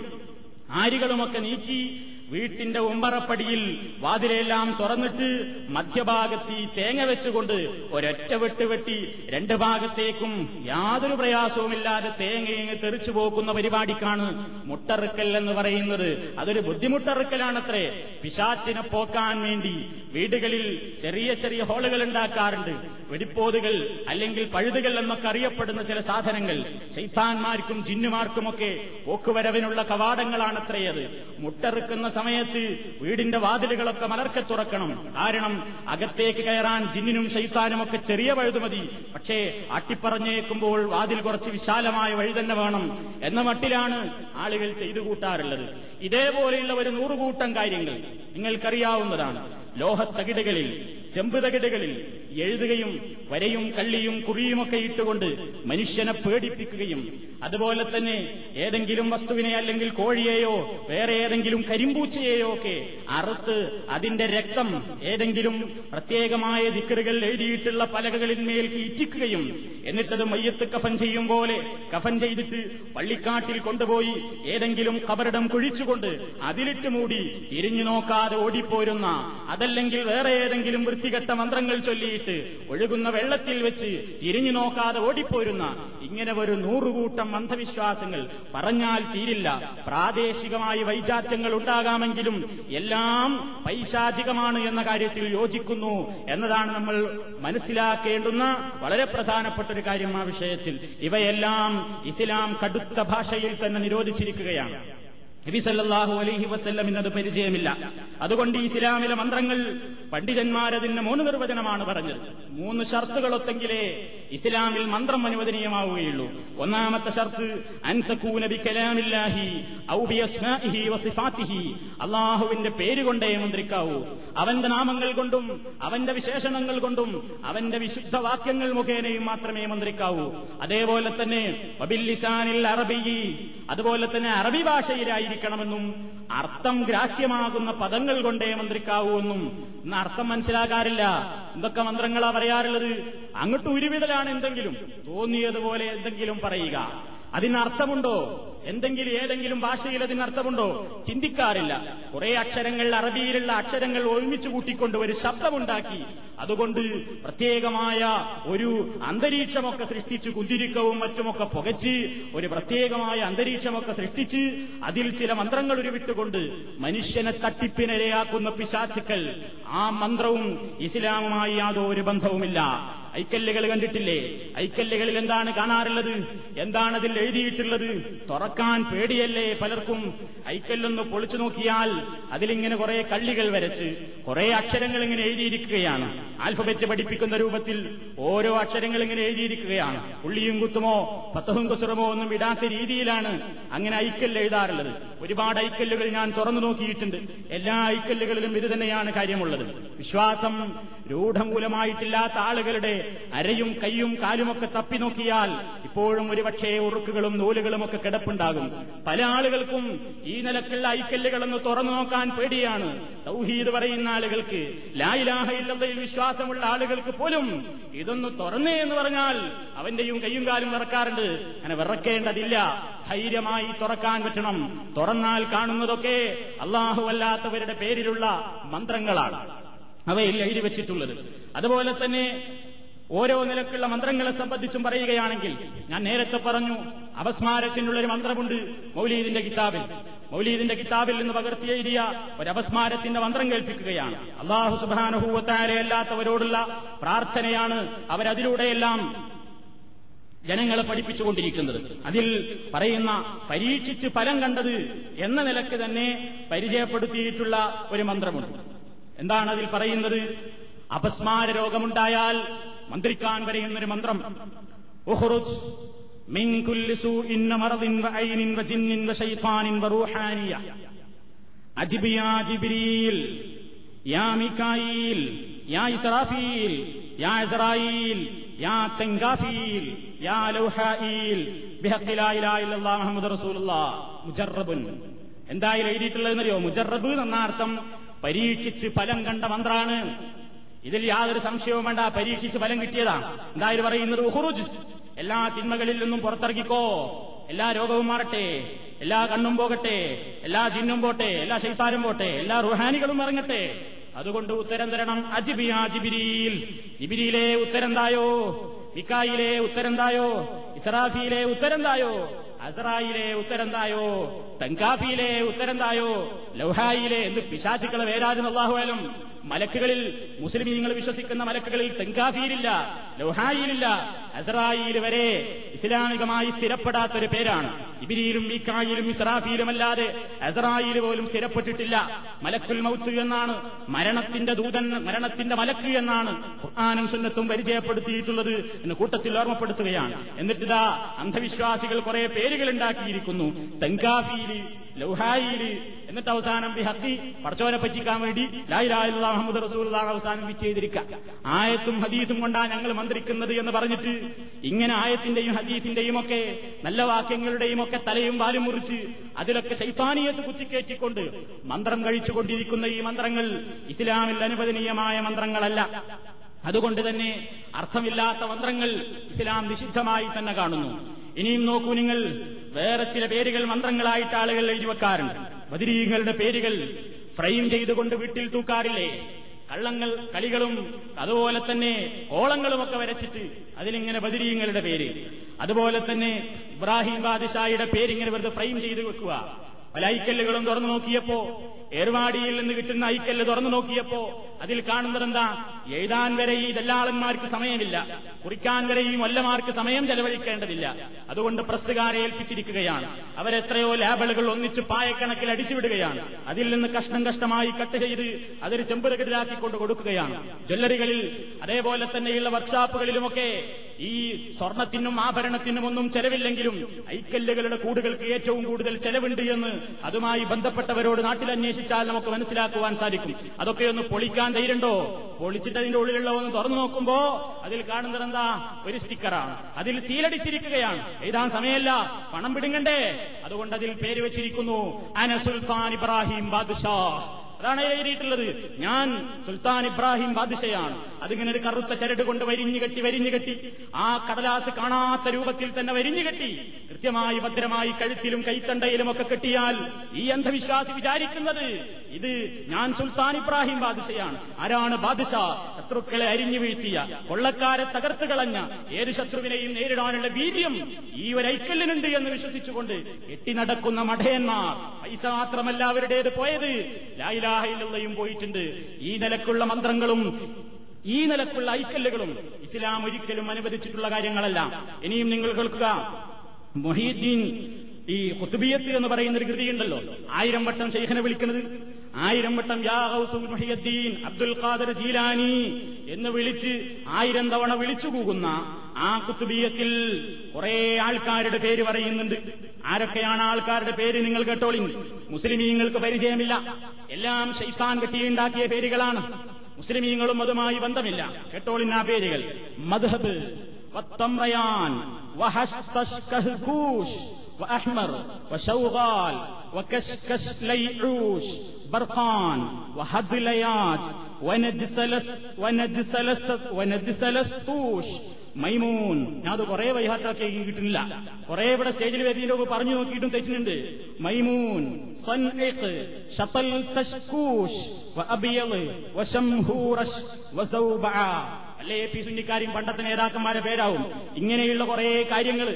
ആരികളുമൊക്കെ നീക്കി വീട്ടിന്റെ ഉമ്പറപ്പടിയിൽ വാതിലെല്ലാം തുറന്നിട്ട് മധ്യഭാഗത്ത് തേങ്ങ വെച്ചുകൊണ്ട് ഒരൊറ്റ വെട്ട് വെട്ടി രണ്ട് ഭാഗത്തേക്കും യാതൊരു പ്രയാസവുമില്ലാതെ തേങ്ങയെ തെറിച്ചു പോക്കുന്ന പരിപാടിക്കാണ് മുട്ടറുക്കൽ എന്ന് പറയുന്നത്. അതൊരു ബുദ്ധിമുട്ടറുക്കലാണത്രേ. പിശാച്ചിനെ പോക്കാൻ വേണ്ടി വീടുകളിൽ ചെറിയ ചെറിയ ഹോളുകൾ ഉണ്ടാക്കാറുണ്ട്. വെടിപ്പോതുകൾ അല്ലെങ്കിൽ പഴുതുകൾ എന്നൊക്കെ അറിയപ്പെടുന്ന ചില സാധനങ്ങൾ. ശൈത്താന്മാർക്കും ജിന്നുമാർക്കുമൊക്കെ പോക്കുവരവിനുള്ള കവാടങ്ങളാണത്രേ അത്. മുട്ടറുക്കുന്ന സമയത്ത് വീടിന്റെ വാതിലുകളൊക്കെ മലർക്കെ തുറക്കണം. കാരണം അകത്തേക്ക് കയറാൻ ജിന്നിനും ശൈത്താനും ഒക്കെ ചെറിയ വഴുതു മതി. പക്ഷേ അട്ടിപ്പറഞ്ഞേക്കുമ്പോൾ വാതിൽ കുറച്ച് വിശാലമായ വഴി തന്നെ വേണം എന്ന മട്ടിലാണ് ആളുകൾ ചെയ്തു കൂട്ടാറുള്ളത്. ഇതേപോലെയുള്ള ഒരു നൂറുകൂട്ടം കാര്യങ്ങൾ നിങ്ങൾക്കറിയാവുന്നതാണ്. ലോഹത്തകിടുകളിൽ ചെമ്പ് തകിടുകളിൽ എഴുതുകയും വരയും കള്ളിയും കുറിയുമൊക്കെ ഇട്ടുകൊണ്ട് മനുഷ്യനെ പേടിപ്പിക്കുകയും അതുപോലെ തന്നെ ഏതെങ്കിലും വസ്തുവിനെ അല്ലെങ്കിൽ കോഴിയെയോ വേറെ ഏതെങ്കിലും കരിമ്പൂച്ചയെയോ ഒക്കെ അറുത്ത് അതിന്റെ രക്തം ഏതെങ്കിലും പ്രത്യേകമായ ദിക്കറുകൾ എഴുതിയിട്ടുള്ള പലകകളിന്മേൽ ഇറ്റിക്കുകയും എന്നിട്ടത് മയ്യത്ത് കഫൻ ചെയ്യും പോലെ കഫൻ ചെയ്തിട്ട് പള്ളിക്കാട്ടിൽ കൊണ്ടുപോയി ഏതെങ്കിലും കബറിടം കുഴിച്ചുകൊണ്ട് അതിലിട്ട് മൂടി തിരിഞ്ഞു നോക്കാതെ ഓടിപ്പോരുന്ന അതല്ലെങ്കിൽ വേറെ ഏതെങ്കിലും വൃത്തികെട്ട മന്ത്രങ്ങൾ ചൊല്ലിയിട്ട് ഒഴുകുന്ന വെള്ളത്തിൽ വെച്ച് തിരിഞ്ഞു നോക്കാതെ ഓടിപ്പോരുന്ന ഇങ്ങനെ ഒരു നൂറുകൂട്ടം അന്ധവിശ്വാസങ്ങൾ പറഞ്ഞാൽ തീരില്ല. പ്രാദേശികമായി വൈജാത്യങ്ങൾ ഉണ്ടാകാമെങ്കിലും എല്ലാം പൈശാചികമാണ് എന്ന കാര്യത്തിൽ യോജിക്കുന്നു എന്നതാണ് നമ്മൾ മനസ്സിലാക്കേണ്ടുന്ന വളരെ പ്രധാനപ്പെട്ട ഒരു കാര്യം ആ വിഷയത്തിൽ. ഇവയെല്ലാം ഇസ്ലാം കടുത്ത ഭാഷയിൽ തന്നെ നിരോധിച്ചിരിക്കുകയാണ്. നബി സല്ലാഹു അലൈഹി വസല്ലം ഇന്നത് പരിചയമില്ല. അതുകൊണ്ട് ഇസ്ലാമിലെ മന്ത്രങ്ങൾ പണ്ഡിതന്മാരതിന് മൂന്ന് നിർവചനമാണ് പറഞ്ഞത്. മൂന്ന് ഷർത്തുകളൊത്തെങ്കിലേ ഇസ്ലാമിൽ മന്ത്രം അനുവദനീയമാവുകയുള്ളൂ. ഒന്നാമത്തെ ഷർത്ത് അള്ളാഹുവിന്റെ പേരുകൊണ്ടേ മന്ത്രിക്കാവൂ അവന്റെ നാമങ്ങൾ കൊണ്ടും അവന്റെ വിശേഷണങ്ങൾ കൊണ്ടും അവന്റെ വിശുദ്ധ വാക്യങ്ങൾ മുഖേനയും മാത്രമേ മന്ത്രിക്കാവൂ അതേപോലെ തന്നെ അതുപോലെ തന്നെ അറബി ഭാഷയിലായിരിക്കും ആയിരിക്കണമെന്നും അർത്ഥം ഗ്രാഹ്യമാകുന്ന പദങ്ങൾ കൊണ്ടേ മന്ത്രിക്കാവൂ എന്നും ഇന്ന് അർത്ഥം മനസ്സിലാകാറില്ല. എന്തൊക്കെ മന്ത്രങ്ങളാ പറയാറുള്ളത്? അങ്ങോട്ട് ഉരുവിടലാണ് എന്തെങ്കിലും. തോന്നിയതുപോലെ എന്തെങ്കിലും പറയുക. അതിന് അർത്ഥമുണ്ടോ? എന്തെങ്കിലും ഏതെങ്കിലും ഭാഷയിൽ അതിന് അർത്ഥമുണ്ടോ? ചിന്തിക്കാറില്ല. കുറെ അക്ഷരങ്ങൾ അറബിയിലുള്ള അക്ഷരങ്ങൾ ഒരുമിച്ച് കൂട്ടിക്കൊണ്ട് ഒരു ശബ്ദമുണ്ടാക്കി. അതുകൊണ്ട് പ്രത്യേകമായ ഒരു അന്തരീക്ഷമൊക്കെ സൃഷ്ടിച്ച് കുന്തിരിക്കവും മറ്റുമൊക്കെ പുകച്ച് ഒരു പ്രത്യേകമായ അന്തരീക്ഷമൊക്കെ സൃഷ്ടിച്ച് അതിൽ ചില മന്ത്രങ്ങൾ ഉരുവിട്ടുകൊണ്ട് മനുഷ്യനെ തട്ടിപ്പിനിരയാക്കുന്ന പിശാചുക്കൾ ആ മന്ത്രവും ഇസ്ലാമുമായി യാതൊരു ബന്ധവുമില്ല. ഐക്കല്ലുകൾ കണ്ടിട്ടില്ലേ? ഐക്കല്ലുകളിൽ എന്താണ് കാണാറുള്ളത്? എന്താണ് അതിൽ എഴുതിയിട്ടുള്ളത്? തുറക്കാൻ പേടിയല്ലേ പലർക്കും? ഐക്കല്ലൊന്ന് പൊളിച്ചു നോക്കിയാൽ അതിലിങ്ങനെ കുറെ കള്ളികൾ വരച്ച് കുറെ അക്ഷരങ്ങൾ ഇങ്ങനെ എഴുതിയിരിക്കുകയാണ്. ആൽഫബറ്റ് പഠിപ്പിക്കുന്ന രൂപത്തിൽ ഓരോ അക്ഷരങ്ങൾ ഇങ്ങനെ എഴുതിയിരിക്കുകയാണ്. പുള്ളിയും കുത്തുമോ പത്തഹും കുസുറമോ ഒന്നും ഇടാത്ത രീതിയിലാണ് അങ്ങനെ ഐക്കല്ല് എഴുതാറുള്ളത്. ഒരുപാട് ഐക്കല്ലുകൾ ഞാൻ തുറന്നു നോക്കിയിട്ടുണ്ട്. എല്ലാ ഐക്കല്ലുകളിലും ഇത് തന്നെയാണ് കാര്യമുള്ളത്. വിശ്വാസം രൂഢമൂലമായിട്ടില്ലാത്ത ആളുകളുടെ അരയും കൈയും കാലുമൊക്കെ തപ്പി നോക്കിയാൽ ഇപ്പോഴും ഒരുപക്ഷേ ഉറുക്കുകളും നൂലുകളും ഒക്കെ കിടപ്പുണ്ടാകും പല ആളുകൾക്കും ഈ നിലക്കുള്ള ഐക്കല്ലുകളൊന്ന് തുറന്നു നോക്കാൻ പേടിയാണ്. തൗഹീദ് പറയുന്ന ആളുകൾക്ക് ലായിലാഹ ഇല്ലതയിൽ വിശ്വാസമുള്ള ആളുകൾക്ക് പോലും ഇതൊന്ന് തുറന്നേ എന്ന് പറഞ്ഞാൽ അവന്റെയും കയ്യും കാലും വിറക്കാറുണ്ട്. അങ്ങനെ വിറക്കേണ്ടതില്ല. ധൈര്യമായി തുറക്കാൻ പറ്റണം. തുറന്നാൽ കാണുന്നതൊക്കെ അള്ളാഹുവല്ലാത്തവരുടെ പേരിലുള്ള മന്ത്രങ്ങളാണ്. അവയിൽ എഴുതി വെച്ചിട്ടുള്ളത്. അതുപോലെ തന്നെ ഓരോ നിലക്കുള്ള മന്ത്രങ്ങളെ സംബന്ധിച്ചും പറയുകയാണെങ്കിൽ ഞാൻ നേരത്തെ പറഞ്ഞു അപസ്മാരത്തിനുള്ളൊരു മന്ത്രമുണ്ട് മൗലീദിന്റെ കിതാബിൽ. മൗലീദിന്റെ കിതാബിൽ നിന്ന് പകർത്തി എഴുതിയ ഒരു അപസ്മാരത്തിന്റെ മന്ത്രം കേൾപ്പിക്കുകയാണ്. അള്ളാഹു സുബാനുഭൂവത്താരെ അല്ലാത്തവരോടുള്ള പ്രാർത്ഥനയാണ് അവരതിലൂടെയെല്ലാം ജനങ്ങളെ പഠിപ്പിച്ചുകൊണ്ടിരിക്കുന്നത്. അതിൽ പറയുന്ന പരീക്ഷിച്ച് ഫലം കണ്ടത് എന്ന നിലയ്ക്ക് തന്നെ പരിചയപ്പെടുത്തിയിട്ടുള്ള ഒരു മന്ത്രമുണ്ട്. എന്താണ് അതിൽ പറയുന്നത്? അപസ്മാര രോഗമുണ്ടായാൽ മന്ത്രിക്കാൻ പറയുന്നൊരു മന്ത്രം. ഉഹ്റുജ് മിൻ കുല്ലി സൂഇൻ മറദിൻ വഅയ്നിൻ വജിന്നിൻ വശൈത്താനിൻ വറൂഹാനിയ അജിബ് യാ ജിബ്രീൽ യാ മികായിൽ യാ ഇസ്രാഫീൽ യാ ഇസ്രായീൽ യാ തെങ്കാഫീൽ യാ ലൗഹായിൽ ബിഹഖി ലാ ഇലാഹ ഇല്ലല്ലാഹ് മുഹമ്മദ് റസൂലുള്ളാഹ്. മുജറബുൻ എന്തായാലും എഴുതിയിട്ടുള്ളതെന്നറിയോ? മുജറബ് എന്നർത്ഥം പരീക്ഷിച്ച് ഫലം കണ്ട മന്ത്രാണ്. ഇതിൽ യാതൊരു സംശയവും വേണ്ട. പരീക്ഷിച്ച് ഫലം കിട്ടിയതാണ്. എന്തായാലും പറയുന്നത്? ഉഹുറുജ് എല്ലാ തിന്മകളിൽ നിന്നും പുറത്തിറങ്ങിക്കോ. എല്ലാ രോഗവും മാറട്ടെ. എല്ലാ കണ്ണും പോകട്ടെ. എല്ലാ ജിന്നും പോട്ടെ. എല്ലാ ശൈത്താനും പോട്ടെ. എല്ലാ റുഹാനികളും ഇറങ്ങട്ടെ. അതുകൊണ്ട് ഉത്തരം തരണം. അജിബിയാ ജിബിരിയിൽ ജിബിരിയിലെ ഉത്തരം തായോ? മിക്കായിലെ ഉത്തരം തായോ? ഇസ്രാഫിയിലെ ഉത്തരം തായോ? അസറായിലെ ഉത്തരം തായോ? തങ്കാഫിയിലെ ഉത്തരം തായോ? ലൗഹായിലെ എന്ത് പിശാചുക്കളെ വേരാജൻ അള്ളാഹുവാലും മലക്കുകളിൽ മുസ്ലിമീങ്ങൾ വിശ്വസിക്കുന്ന മലക്കുകളിൽ തെങ്കാഫിയിലില്ല ലൗഹായിലില്ല അസറായിൽ വരെ ഇസ്ലാമികമായി സ്ഥിരപ്പെടാത്തൊരു പേരാണ്. ഇബിരിയിലും ഇക്കായിലും ഇസ്രാഫീലും അല്ലാതെ അസറായിൽ പോലും സ്ഥിരപ്പെട്ടിട്ടില്ല. മലക്കുൽ മൗത്ത് എന്നാണ് മരണത്തിന്റെ ദൂതൻ മരണത്തിന്റെ മലക്ക് എന്നാണ് ഖുർആാനും സുന്നത്തും പരിചയപ്പെടുത്തിയിട്ടുള്ളത് എന്ന് കൂട്ടത്തിൽ ഓർമ്മപ്പെടുത്തുകയാണ്. എന്നിട്ടിതാ അന്ധവിശ്വാസികൾ കുറെ പേരുകൾ ഉണ്ടാക്കിയിരിക്കുന്നു. തെങ്കാഫിയിൽ ലൗഹായിൽ. എന്നിട്ട് അവസാനം ബി ഹക്കി. പടച്ചോനെ പറ്റിക്കാൻ വേണ്ടി ലായിലായുള്ള മുഹമ്മദ് റസൂൽ അവസാനം ചെയ്തിരിക്കുക ആയത്തും ഹദീസും കൊണ്ടാണ് ഞങ്ങൾ മന്ത്രിക്കുന്നത് എന്ന് പറഞ്ഞിട്ട് ഇങ്ങനെ ആയത്തിന്റെയും ഹദീസിന്റെയും ഒക്കെ നല്ല വാക്യങ്ങളുടെയും ഒക്കെ തലയും വാലും മുറിച്ച് അതിലൊക്കെ ശൈത്താനിയത്ത് കുത്തിക്കയറ്റിക്കൊണ്ട് മന്ത്രം കഴിച്ചുകൊണ്ടിരിക്കുന്ന ഈ മന്ത്രങ്ങൾ ഇസ്ലാമിൽ അനുവദനീയമായ മന്ത്രങ്ങളല്ല. അതുകൊണ്ട് തന്നെ അർത്ഥമില്ലാത്ത മന്ത്രങ്ങൾ ഇസ്ലാം നിഷിദ്ധമായി തന്നെ കാണുന്നു. ഇനിയും നോക്കൂ നിങ്ങൾ. വേറെ ചില പേരുകൾ മന്ത്രങ്ങളായിട്ട് ആളുകൾ എഴുതി വെക്കാറുണ്ട്. ബദിരീങ്ങളുടെ പേരുകൾ ഫ്രെയിം ചെയ്തുകൊണ്ട് വീട്ടിൽ തൂക്കാറില്ലേ? കള്ളങ്ങൾ കളികളും അതുപോലെ തന്നെ കോളങ്ങളുമൊക്കെ വരച്ചിട്ട് അതിലിങ്ങനെ ബദിരീങ്ങളുടെ പേര്. അതുപോലെ തന്നെ ഇബ്രാഹിം ബാദിഷായുടെ പേരിങ്ങനെ വെറുതെ ഫ്രെയിം ചെയ്ത് വെക്കുക. പല ഐക്കല്ലുകളും തുറന്നു നോക്കിയപ്പോ ഏർവാടിയിൽ നിന്ന് കിട്ടുന്ന ഐക്കല്ല് തുറന്നു നോക്കിയപ്പോ അതിൽ കാണുന്നത് എന്താ എഴുതാൻ വരെ ഈ ദല്ലാളന്മാർക്ക് സമയമില്ല. കുറിക്കാൻ വരെ ഈ മൊല്ലമാർക്ക് സമയം ചെലവഴിക്കേണ്ടതില്ല. അതുകൊണ്ട് പ്രസ്സുകാരെ ഏൽപ്പിച്ചിരിക്കുകയാണ്. അവരെത്രയോ ലാബലുകൾ ഒന്നിച്ച് പായക്കണക്കിൽ അടിച്ചുവിടുകയാണ്. അതിൽ നിന്ന് കഷ്ണം കഷ്ടമായി കട്ട് ചെയ്ത് അതൊരു ചെമ്പുരകടിലാക്കിക്കൊണ്ട് കൊടുക്കുകയാണ്. ജ്വല്ലറികളിൽ അതേപോലെ തന്നെയുള്ള വർക്ക്ഷോപ്പുകളിലുമൊക്കെ ഈ സ്വർണത്തിനും ആഭരണത്തിനും ഒന്നും ചെലവില്ലെങ്കിലും ഐക്കല്ലുകളുടെ കൂടുകൾക്ക് ഏറ്റവും കൂടുതൽ ചെലവുണ്ട് എന്ന് അതുമായി ബന്ധപ്പെട്ടവരോട് നാട്ടിൽ അന്വേഷിച്ചാൽ നമുക്ക് മനസ്സിലാക്കുവാൻ സാധിക്കും. അതൊക്കെ ഒന്ന് പൊളിക്കാൻ ധൈര്യണ്ടോ പൊളിച്ചിട്ട് അതിന്റെ ഉള്ളിലുള്ള ഒന്ന് തുറന്നു നോക്കുമ്പോ അതിൽ കാണുന്നത് എന്താ ഒരു സ്റ്റിക്കറാണ്. അതിൽ സീലടിച്ചിരിക്കുകയാണ്. എഴുതാൻ സമയമല്ല. പണം പിടുങ്ങണ്ടേ? അതുകൊണ്ട് അതിൽ പേര് വെച്ചിരിക്കുന്നു. അന സുൽത്താൻ ഇബ്രാഹിം ബാദുഷാ. അതാണ് എഴുതിയിട്ടുള്ളത്. ഞാൻ സുൽത്താൻ ഇബ്രാഹിം ബാദിഷയാണ്. അതിങ്ങനെ ഒരു കറുത്ത ചരട് കൊണ്ട് വരിഞ്ഞു കെട്ടി വരിഞ്ഞു കെട്ടി ആ കടലാസ് കാണാത്ത രൂപത്തിൽ തന്നെ വരിഞ്ഞു കെട്ടി കൃത്യമായി ഭദ്രമായി കഴുത്തിലും കൈത്തണ്ടയിലും ഒക്കെ കെട്ടിയാൽ ഈ അന്ധവിശ്വാസി വിചാരിക്കുന്നത് ഇത് ഞാൻ സുൽത്താൻ ഇബ്രാഹിം ബാദിഷയാണ്. ആരാണ് ബാദിഷ? ശത്രുക്കളെ അരിഞ്ഞു വീഴ്ത്തിയ കൊള്ളക്കാരെ തകർത്ത് കളഞ്ഞ ഏത് ശത്രുവിനെയും നേരിടാനുള്ള വീര്യം ഈ ഒരു ഐക്കല്ലിനുണ്ട് എന്ന് വിശ്വസിച്ചുകൊണ്ട് കെട്ടി നടക്കുന്ന മഠയന്മാർ പൈസ മാത്രമല്ല അവരുടേത് പോയത്. ലായിലാഹയിലുള്ളയും പോയിട്ടുണ്ട്. ഈ നിലക്കുള്ള മന്ത്രങ്ങളും ഈ നിലക്കുള്ള ഐക്കല്ലുകളും ഇസ്ലാം ഒരിക്കലും അനുവദിച്ചിട്ടുള്ള കാര്യങ്ങളല്ല. ഇനിയും നിങ്ങൾ കേൾക്കുക. മൊഹീദ്ദീൻ ഈ കുത്തുബിയത്ത് എന്ന് പറയുന്ന ഒരു കൃതിയുണ്ടല്ലോ. ആയിരം വട്ടം ശൈഖനെ വിളിക്കുന്നത്. ആയിരം വട്ടം യാ ഗൗസുൽ മുഹിയദ്ദീൻ അബ്ദുൽ ഖാദർ ജീലാനി എന്ന് വിളിച്ച് ആയിരം തവണ വിളിച്ചു പോകുന്ന ആ കുത്തുബിയത്തിൽ കുറെ ആൾക്കാരുടെ പേര് പറയുന്നുണ്ട് ആരൊക്കെയാണ് ആൾക്കാരുടെ പേര് നിങ്ങൾ കേട്ടോളി മുസ്ലിമീങ്ങൾക്ക് പരിചയമില്ല എല്ലാം ഷെയ്ത്താൻ കെട്ടിയുണ്ടാക്കിയ പേരുകളാണ് മുസ്ലിമീങ്ങളും അതുമായി ബന്ധമില്ല കേട്ടോളിൻ ആ പേരുകൾ മദ്ഹബ് വത്തംറയാൻ വഹസ്തഷ്കഹ്കൂഷ് وأحمر وشوغال وكشكش ليعوش برقان وهدليات ونجسلس ونجسلس ونجسلستوش മൈമൂൻ ഞാൻ അത് കുറെ വൈഹാട്ടാക്കി കിട്ടുന്നില്ല കുറെ ഇവിടെ സ്റ്റേജിൽ വരുന്നതിന് പറഞ്ഞു നോക്കിയിട്ടും തെറ്റുന്നുണ്ട് മൈമൂൻ സൻഇഖ് ഷതൽ തഷ്കൂഷ് വഅബിയൽ വശംഹൂറഷ് വസൗബഅ അല്ലേ പി സുന്നിക്കാരും പണ്ടത്തെ നേതാക്കന്മാരെ പേരാവും ഇങ്ങനെയുള്ള കുറെ കാര്യങ്ങൾ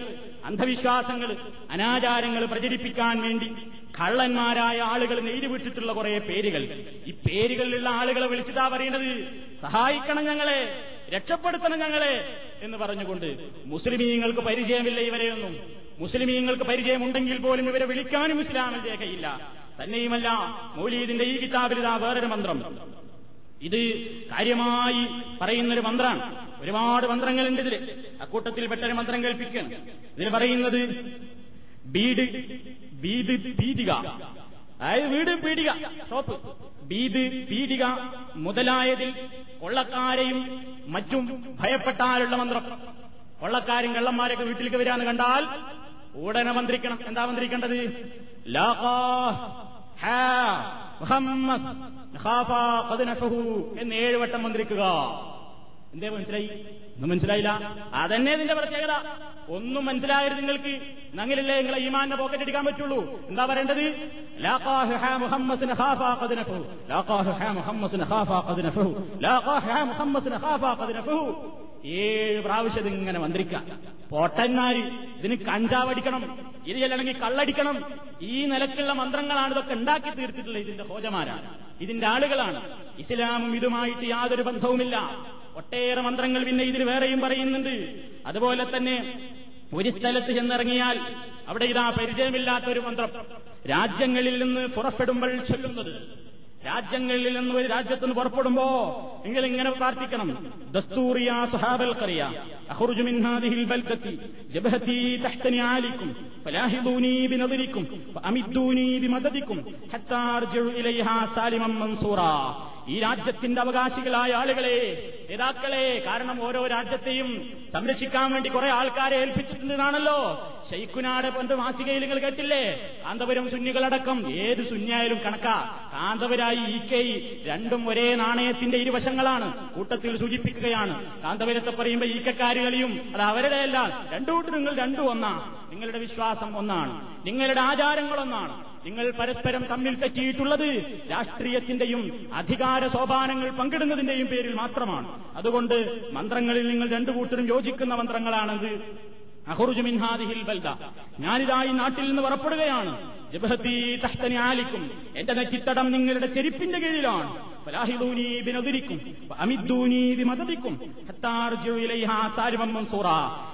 അന്ധവിശ്വാസങ്ങൾ അനാചാരങ്ങൾ പ്രചരിപ്പിക്കാൻ വേണ്ടി കള്ളന്മാരായ ആളുകൾ നെയ്തുവിട്ടിട്ടുള്ള കുറെ പേരുകൾ. ഈ പേരുകളിലുള്ള ആളുകളെ വിളിച്ചിട്ടാ പറയേണ്ടത് സഹായിക്കണം ഞങ്ങളെ രക്ഷപ്പെടുത്തണം ഞങ്ങളെ എന്ന് പറഞ്ഞുകൊണ്ട് മുസ്ലിമീങ്ങൾക്ക് പരിചയമില്ല ഇവരെയൊന്നും മുസ്ലിമീങ്ങൾക്ക് പരിചയമുണ്ടെങ്കിൽ പോലും ഇവരെ വിളിക്കാനും ഇസ്ലാമിൽ രേഖയില്ല തന്നെയുമല്ല മൗലീദിന്റെ ഈ കിതാബിലിതാ വേറൊരു മന്ത്രം. ഇത് കാര്യമായി പറയുന്നൊരു മന്ത്രമാണ് ഒരുപാട് മന്ത്രങ്ങളുണ്ട് ഇതിൽ അക്കൂട്ടത്തിൽ പെട്ടൊരു മന്ത്രം കേൾപ്പിക്കണം. ഇതിൽ പറയുന്നത് ബീഡ് ബീദ് പീടിക. അതായത് വീട് പീടിക ഷോപ്പ്. ബീദ് പീടിക മുതലായതിൽ കൊള്ളക്കാരെയും മറ്റും ഭയപ്പെട്ടാലുള്ള മന്ത്രം. കൊള്ളക്കാരും കള്ളന്മാരൊക്കെ വീട്ടിലേക്ക് വരാന്ന് കണ്ടാൽ ഉടനെ മന്ത്രിക്കണം. എന്താ മന്ത്രിക്കേണ്ടത്? എന്ന് ഏഴുവട്ടം മന്ത്രിക്കുക. എന്തേ മനസ്സിലായി? ഒന്നും മനസ്സിലായില്ല. അതന്നെ ഇതിന്റെ പ്രത്യേകത. ഒന്നും മനസ്സിലാകരുത് നിങ്ങൾക്ക് നങ്ങളില്ലേ നിങ്ങളെ ഈമാന്റെ പോക്കറ്റ് അടിക്കാൻ പറ്റുള്ളൂ. എന്താ പറയേണ്ടത്? ഏഴ് പ്രാവശ്യം ഇങ്ങനെ മന്ത്രിക്ക പൊട്ടന്മാര് ഇതിന് കഞ്ചാവ് അടിക്കണം ഇത് അല്ലെങ്കിൽ കള്ളടിക്കണം. ഈ നിലക്കുള്ള മന്ത്രങ്ങളാണ് ഇതൊക്കെ ഉണ്ടാക്കി തീർത്തിട്ടുള്ളത് ഇതിന്റെ ഹോജമാരാണ്. ഇതിന്റെ ആളുകളാണ്. ഇസ്ലാമും ഇതുമായിട്ട് യാതൊരു ബന്ധവുമില്ല. ഒട്ടേറെ മന്ത്രങ്ങൾ പിന്നെ ഇതിൽ വേറെയും പറയുന്നുണ്ട്. അതുപോലെ തന്നെ ഒരു സ്ഥലത്ത് ചെന്നിറങ്ങിയാൽ അവിടെ ഇതാ പരിചയമില്ലാത്ത ഒരു മന്ത്രം. രാജ്യങ്ങളിൽ നിന്ന് പുറപ്പെടുമ്പോൾ ചൊല്ലുന്നത്. രാജ്യങ്ങളിൽ നിന്ന് ഒരു രാജ്യത്ത് നിന്ന് പുറപ്പെടുമ്പോ നിങ്ങൾ ഇങ്ങനെ പ്രാർത്ഥിക്കണം. ദസ്തൂറിയ സുഹാബൽ കറിയ മൻസൂറാ. ഈ രാജ്യത്തിന്റെ അവകാശികളായ ആളുകളെ നേതാക്കളെ കാരണം ഓരോ രാജ്യത്തെയും സംരക്ഷിക്കാൻ വേണ്ടി കുറെ ആൾക്കാരെ ഏൽപ്പിച്ചിട്ടുണ്ടെന്നാണല്ലോ. ഷെയ്ഖുനാട് പണ്ട് മാസികയിൽ നിങ്ങൾ കേട്ടില്ലേ? കാന്തപുരം സുന്നികളടക്കം ഏത് സുന്നിയായാലും കണക്കാ. കാന്തപുരായി ഇ കെ രണ്ടും ഒരേ നാണയത്തിന്റെ ഇരുവശങ്ങളാണ് കൂട്ടത്തിൽ സൂചിപ്പിക്കുകയാണ്. കാന്തപുരത്തെ പറയുമ്പോ ഈക്കക്കാരുകളിയും അത് അവരുടെ അല്ല രണ്ടു കൂട്ട് നിങ്ങൾ രണ്ടും ഒന്നാ. നിങ്ങളുടെ വിശ്വാസം ഒന്നാണ്. നിങ്ങളുടെ ആചാരങ്ങൾ ഒന്നാണ് നിങ്ങൾ പരസ്പരം തമ്മിൽ തെറ്റിയിട്ടുള്ളത് രാഷ്ട്രീയത്തിന്റെയും അധികാര സോപാനങ്ങൾ പങ്കിടുന്നതിന്റെയും പേരിൽ മാത്രമാണ്. അതുകൊണ്ട് മന്ത്രങ്ങളിൽ നിങ്ങൾ രണ്ടു കൂട്ടരും യോജിക്കുന്ന മന്ത്രങ്ങളാണത്. അഹുറുജു മിൻഹാദിഹിൽ ബൽദ. ഞാനിതായി നാട്ടിൽ നിന്ന് പുറപ്പെടുകയാണ്. തഹ്തനി ആലിക്കും. എന്റെ നെറ്റിത്തടം നിങ്ങളുടെ ചെരുപ്പിന്റെ കീഴിലാണ്.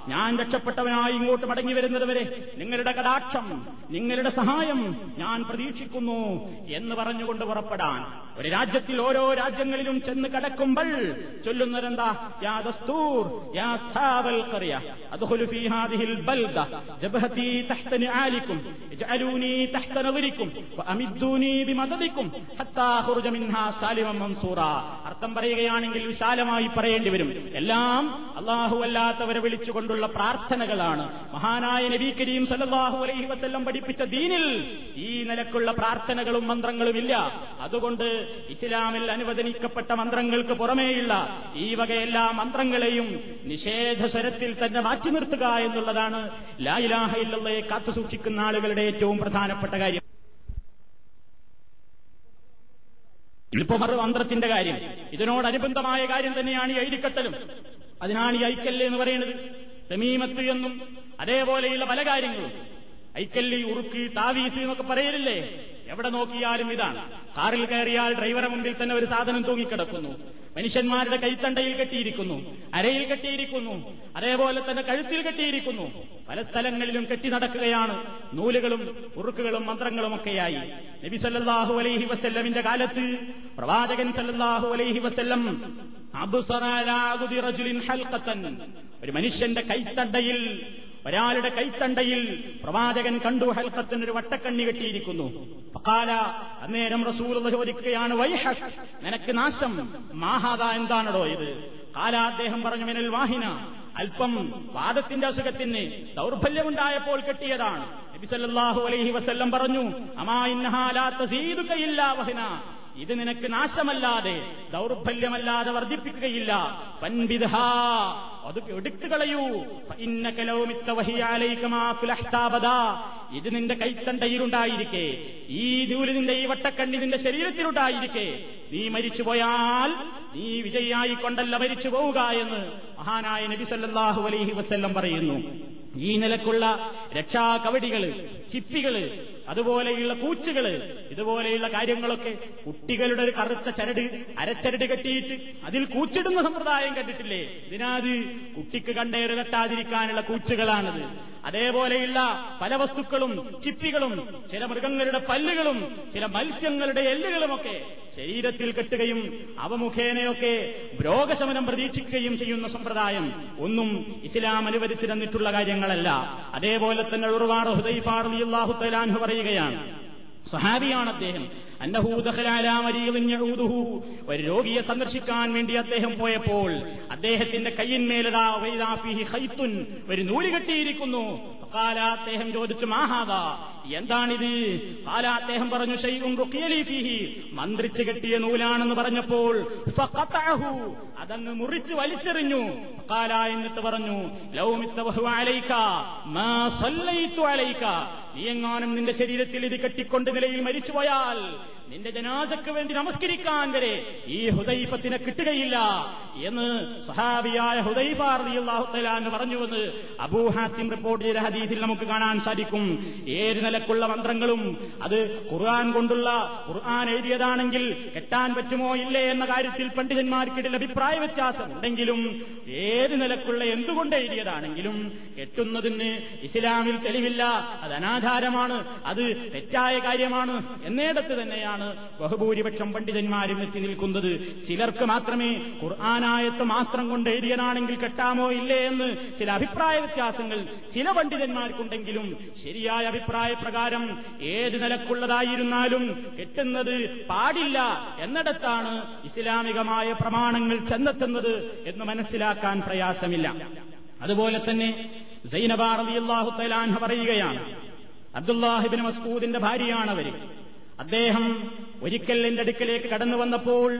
ഞാൻ രക്ഷപ്പെട്ടവനായി ഇങ്ങോട്ട് മടങ്ങി വരുന്നത് വരെ നിങ്ങളുടെ കടാക്ഷം നിങ്ങളുടെ സഹായം ഞാൻ പ്രതീക്ഷിക്കുന്നു എന്ന് പറഞ്ഞുകൊണ്ട് പുറപ്പെടാൻ. ഒരു രാജ്യത്തിൽ ഓരോ രാജ്യങ്ങളിലും ചെന്ന് കടക്കുമ്പോൾ അദ്ഖുലു ഫീ ഹാദിഹിൽ ബൽദ. തഹ്തനി മൻസൂറ. അർത്ഥം പറയുകയാണെങ്കിൽ വിശാലമായി പറയേണ്ടി വരും. എല്ലാം അള്ളാഹു അല്ലാത്തവരെ വിളിച്ചുകൊണ്ടുള്ള പ്രാർത്ഥനകളാണ്. മഹാനായ നബി കരീം സല്ലല്ലാഹു അലൈഹി വസ്ല്ലം പഠിപ്പിച്ച ദീനിൽ ഈ നിലക്കുള്ള പ്രാർത്ഥനകളും മന്ത്രങ്ങളും ഇല്ല. അതുകൊണ്ട് ഇസ്ലാമിൽ അനുവദനിക്കപ്പെട്ട മന്ത്രങ്ങൾക്ക് പുറമേയുള്ള ഈ വകയെല്ലാ മന്ത്രങ്ങളെയും നിഷേധ സ്വരത്തിൽ തന്നെ മാറ്റി നിർത്തുക എന്നുള്ളതാണ് ലായിലാഹ ഇല്ലയെ കാത്തുസൂക്ഷിക്കുന്ന ആളുകളുടെ ഏറ്റവും പ്രധാനപ്പെട്ട കാര്യം. ഇതിപ്പോ മറു മന്ത്രത്തിന്റെ കാര്യം. ഇതിനോടനുബന്ധമായ കാര്യം തന്നെയാണ് ഈ ഐരിക്കത്തലും അതിനാണ് ഈ ഐക്കല്ല് എന്ന് പറയുന്നത്. തമീമത്ത് എന്നും അതേപോലെയുള്ള പല കാര്യങ്ങളും. ഐക്കല്ലി ഉറുക്ക് താവീസ് എന്നൊക്കെ പറയലില്ലേ? എവിടെ നോക്കിയാലും ഇതാണ്. കാറിൽ കയറിയാൽ ഡ്രൈവറെ മുമ്പിൽ തന്നെ ഒരു സാധനം തൂങ്ങിക്കിടക്കുന്നു. മനുഷ്യന്മാരുടെ കൈത്തണ്ടയിൽ കെട്ടിയിരിക്കുന്നു അരയിൽ കെട്ടിയിരിക്കുന്നു അതേപോലെ തന്നെ കഴുത്തിൽ കെട്ടിയിരിക്കുന്നു. പല സ്ഥലങ്ങളിലും കെട്ടി നടക്കുകയാണ്. നൂലുകളും ഉറുക്കുകളും മന്ത്രങ്ങളും ഒക്കെയായി. നബി സല്ലാഹു അലൈഹി വസല്ലമിന്റെ കാലത്ത് പ്രവാചകൻ സല്ലാഹു അലൈഹി വസല്ലം ഒരു മനുഷ്യന്റെ കൈത്തണ്ടയിൽ ഒരാളുടെ കൈത്തണ്ടയിൽ പ്രവാചകൻ കണ്ടു ഹൽക്കത്തിന് ഒരു വട്ടക്കണ്ണി കെട്ടിയിരിക്കുന്നു. പക്കാല അന്നേരം റസൂൽ ചോദിക്കുകയാണ് വൈഹക് നിനക്ക് നാശം. മാഹാദ എന്താണടോ ഇത്? കാല അദ്ദേഹം പറഞ്ഞു മിനൽ വാഹിന. അല്പം വാദത്തിന്റെ അസുഖത്തിന് ദൗർബല്യമുണ്ടായപ്പോൾ കെട്ടിയതാണ്. നബിസല്ലാഹു അലൈഹി വസ്ല്ലം പറഞ്ഞു അമാ വഹിന വഹന. ഇത് നിനക്ക് നാശമല്ലാതെ ദൗർബല്യമല്ലാതെ വർദ്ധിപ്പിക്കുകയില്ല. പൻബിദ്ഹ അത് എടുത്തു കളയൂ. ഇത് നിന്റെ കൈത്തണ്ടയിലുണ്ടായിരിക്കെ. ഈ നൂൽ നിന്റെ ഈ വട്ടക്കണ്ണി നിന്റെ ശരീരത്തിലുണ്ടായിരിക്കെ. നീ മരിച്ചുപോയാൽ നീ കൊണ്ടല്ല മരിച്ചു പോവുക എന്ന് മഹാനായ നബി സല്ലാഹു അലൈഹി വസ്ല്ലം പറയുന്നു. ഈ നിലക്കുള്ള രക്ഷാകവടികൾ ചിപ്പികൾ അതുപോലെയുള്ള കൂച്ചുകൾ ഇതുപോലെയുള്ള കാര്യങ്ങളൊക്കെ കുട്ടികളുടെ ഒരു കറുത്ത ചരട് അരച്ചരട് കെട്ടിയിട്ട് അതിൽ കൂച്ചിടുന്ന സമ്പ്രദായം കണ്ടിട്ടില്ലേ? ഇതിനാത് കുട്ടിക്ക് കണ്ടേറ് തട്ടാതിരിക്കാനുള്ള കൂച്ചുകളാണത്. അതേപോലെയുള്ള പല വസ്തുക്കളും ചിപ്പികളും ചില മൃഗങ്ങളുടെ പല്ലുകളും ചില മത്സ്യങ്ങളുടെ എല്ലുകളുമൊക്കെ ശരീരത്തിൽ കെട്ടുകയും അവ മുഖേനയൊക്കെ രോഗശമനം പ്രതീക്ഷിക്കുകയും ചെയ്യുന്ന സമ്പ്രദായം ഒന്നും ഇസ്ലാം അനുവദിച്ചു തന്നിട്ടുള്ള കാര്യങ്ങളല്ല. അതേപോലെ തന്നെ ഉറുവാർ ഹുദൈഫാർഹു തലാൻഹു പറയുകയാണ് സഹാബിയാണ് അദ്ദേഹം. ഒരു രോഗിയെ സന്ദർശിക്കാൻ വേണ്ടി അദ്ദേഹം പോയപ്പോൾ അദ്ദേഹത്തിന്റെ കയ്യിന്മേലതാ ഒരു നൂൽ കെട്ടിയിരിക്കുന്നു. അദ്ദേഹം ചോദിച്ചു മാഹാദ എന്താണിത്? കാല അദ്ദേഹം പറഞ്ഞു ഫീഹി. മന്ത്രിച്ച് കെട്ടിയ നൂലാണെന്ന് പറഞ്ഞപ്പോൾ അതങ്ങ് മുറിച്ച് വലിച്ചെറിഞ്ഞു. കാല എന്നിട്ട് പറഞ്ഞു നീ എങ്ങാനും നിന്റെ ശരീരത്തിൽ ഇത് കെട്ടിക്കൊണ്ട് നിലയിൽ മരിച്ചുപോയാൽ നിന്റെ ജനാസക്ക് വേണ്ടി നമസ്കരിക്കാൻ വരെ ഈ ഹുദൈഫത്തിനെ കിട്ടുകയില്ല എന്ന് സഹാബിയായ ഹുദൈഫാർഹുത്തലാന്ന് പറഞ്ഞുവെന്ന് അബൂഹാത്തിം റിപ്പോർട്ട് ചെയ്ത ഹദീസിൽ നമുക്ക് കാണാൻ സാധിക്കും. ഏത് നിലക്കുള്ള മന്ത്രങ്ങളും അത് ഖുർആൻ കൊണ്ടുള്ള ഖുർആൻ എഴുതിയതാണെങ്കിൽ കെട്ടാൻ പറ്റുമോ ഇല്ലേ എന്ന കാര്യത്തിൽ പണ്ഡിതന്മാർക്കിടയിൽ അഭിപ്രായ വ്യത്യാസം ഉണ്ടെങ്കിലും ഏത് നിലക്കുള്ള എന്തുകൊണ്ട് എഴുതിയതാണെങ്കിലും കെട്ടുന്നതിന് ഇസ്ലാമിൽ തെളിവില്ല അത് അനാധാരമാണ് അത് തെറ്റായ കാര്യമാണ് എന്നിടത്ത് തന്നെയാണ് ബഹുഭൂരിപക്ഷം പണ്ഡിതന്മാരും എത്തി നിൽക്കുന്നത്. ചിലർക്ക് മാത്രമേ ഖുർആാനായത്ത് മാത്രം കൊണ്ട് എഴുതിയതാണെങ്കിൽ കെട്ടാമോ ഇല്ലേ എന്ന് ചില അഭിപ്രായ വ്യത്യാസങ്ങൾ ചില പണ്ഡിതന്മാർക്കുണ്ടെങ്കിലും ശരിയായ അഭിപ്രായ പ്രകാരം ഏത് നിലക്കുള്ളതായിരുന്നാലും കെട്ടുന്നത് പാടില്ല എന്നിടത്താണ് ഇസ്ലാമികമായ പ്രമാണങ്ങൾ ചെന്നെത്തുന്നത് എന്ന് മനസ്സിലാക്കാൻ പ്രയാസമില്ല. അതുപോലെ തന്നെ സൈനബാർ അലിയല്ലാഹു തലാൻഹ പറയുകയാണ്. അബ്ദുല്ലാഹിബിൻ മസ്കൂദിന്റെ ഭാര്യയാണ് ഭാര്യയാണവർ അദ്ദേഹം ഒരിക്കൽ എന്റെ അടുക്കലേക്ക് കടന്നു വന്നപ്പോൾ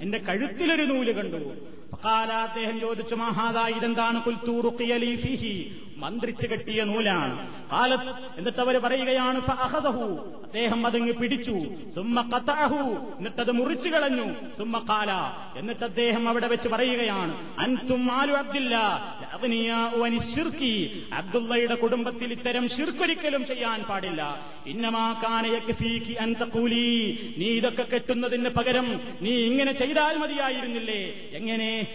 എന്റെ കഴുത്തിലൊരു നൂൽ കണ്ടു. ഫഖാല അദ്ദേഹം ചോദിച്ചു മഹാദാ ഇതെന്താണ് കുൽത്തൂറുക്കിയലി ഫിഹി? മന്ത്രിച്ചു കെട്ടിയ നൂലാണ്. കാലത്ത് എന്നിട്ട് അവർ പറയുകയാണ് ഫഅഖദഹു. അദ്ദേഹം അതങ്ങ് പിടിച്ചു. സുമ്മ ഖതഅഹു. എന്നിട്ടത് മുറിച്ചു കളഞ്ഞു. സുമ്മ കാല എന്നിട്ട് അദ്ദേഹം അവിടെ വെച്ച് പറയുകയാണ് അൻതും ആലു അബ്ദില്ല അബ്ദുള്ളയുടെ കുടുംബത്തിൽ ഇത്തരം ഷിർക്കൊരിക്കലും ചെയ്യാൻ പാടില്ല. തഖൂലി. നീ ഇതൊക്കെ കെട്ടുന്നതിന് പകരം നീ ഇങ്ങനെ ചെയ്താൽ മതിയായിരുന്നില്ലേ? എങ്ങനെ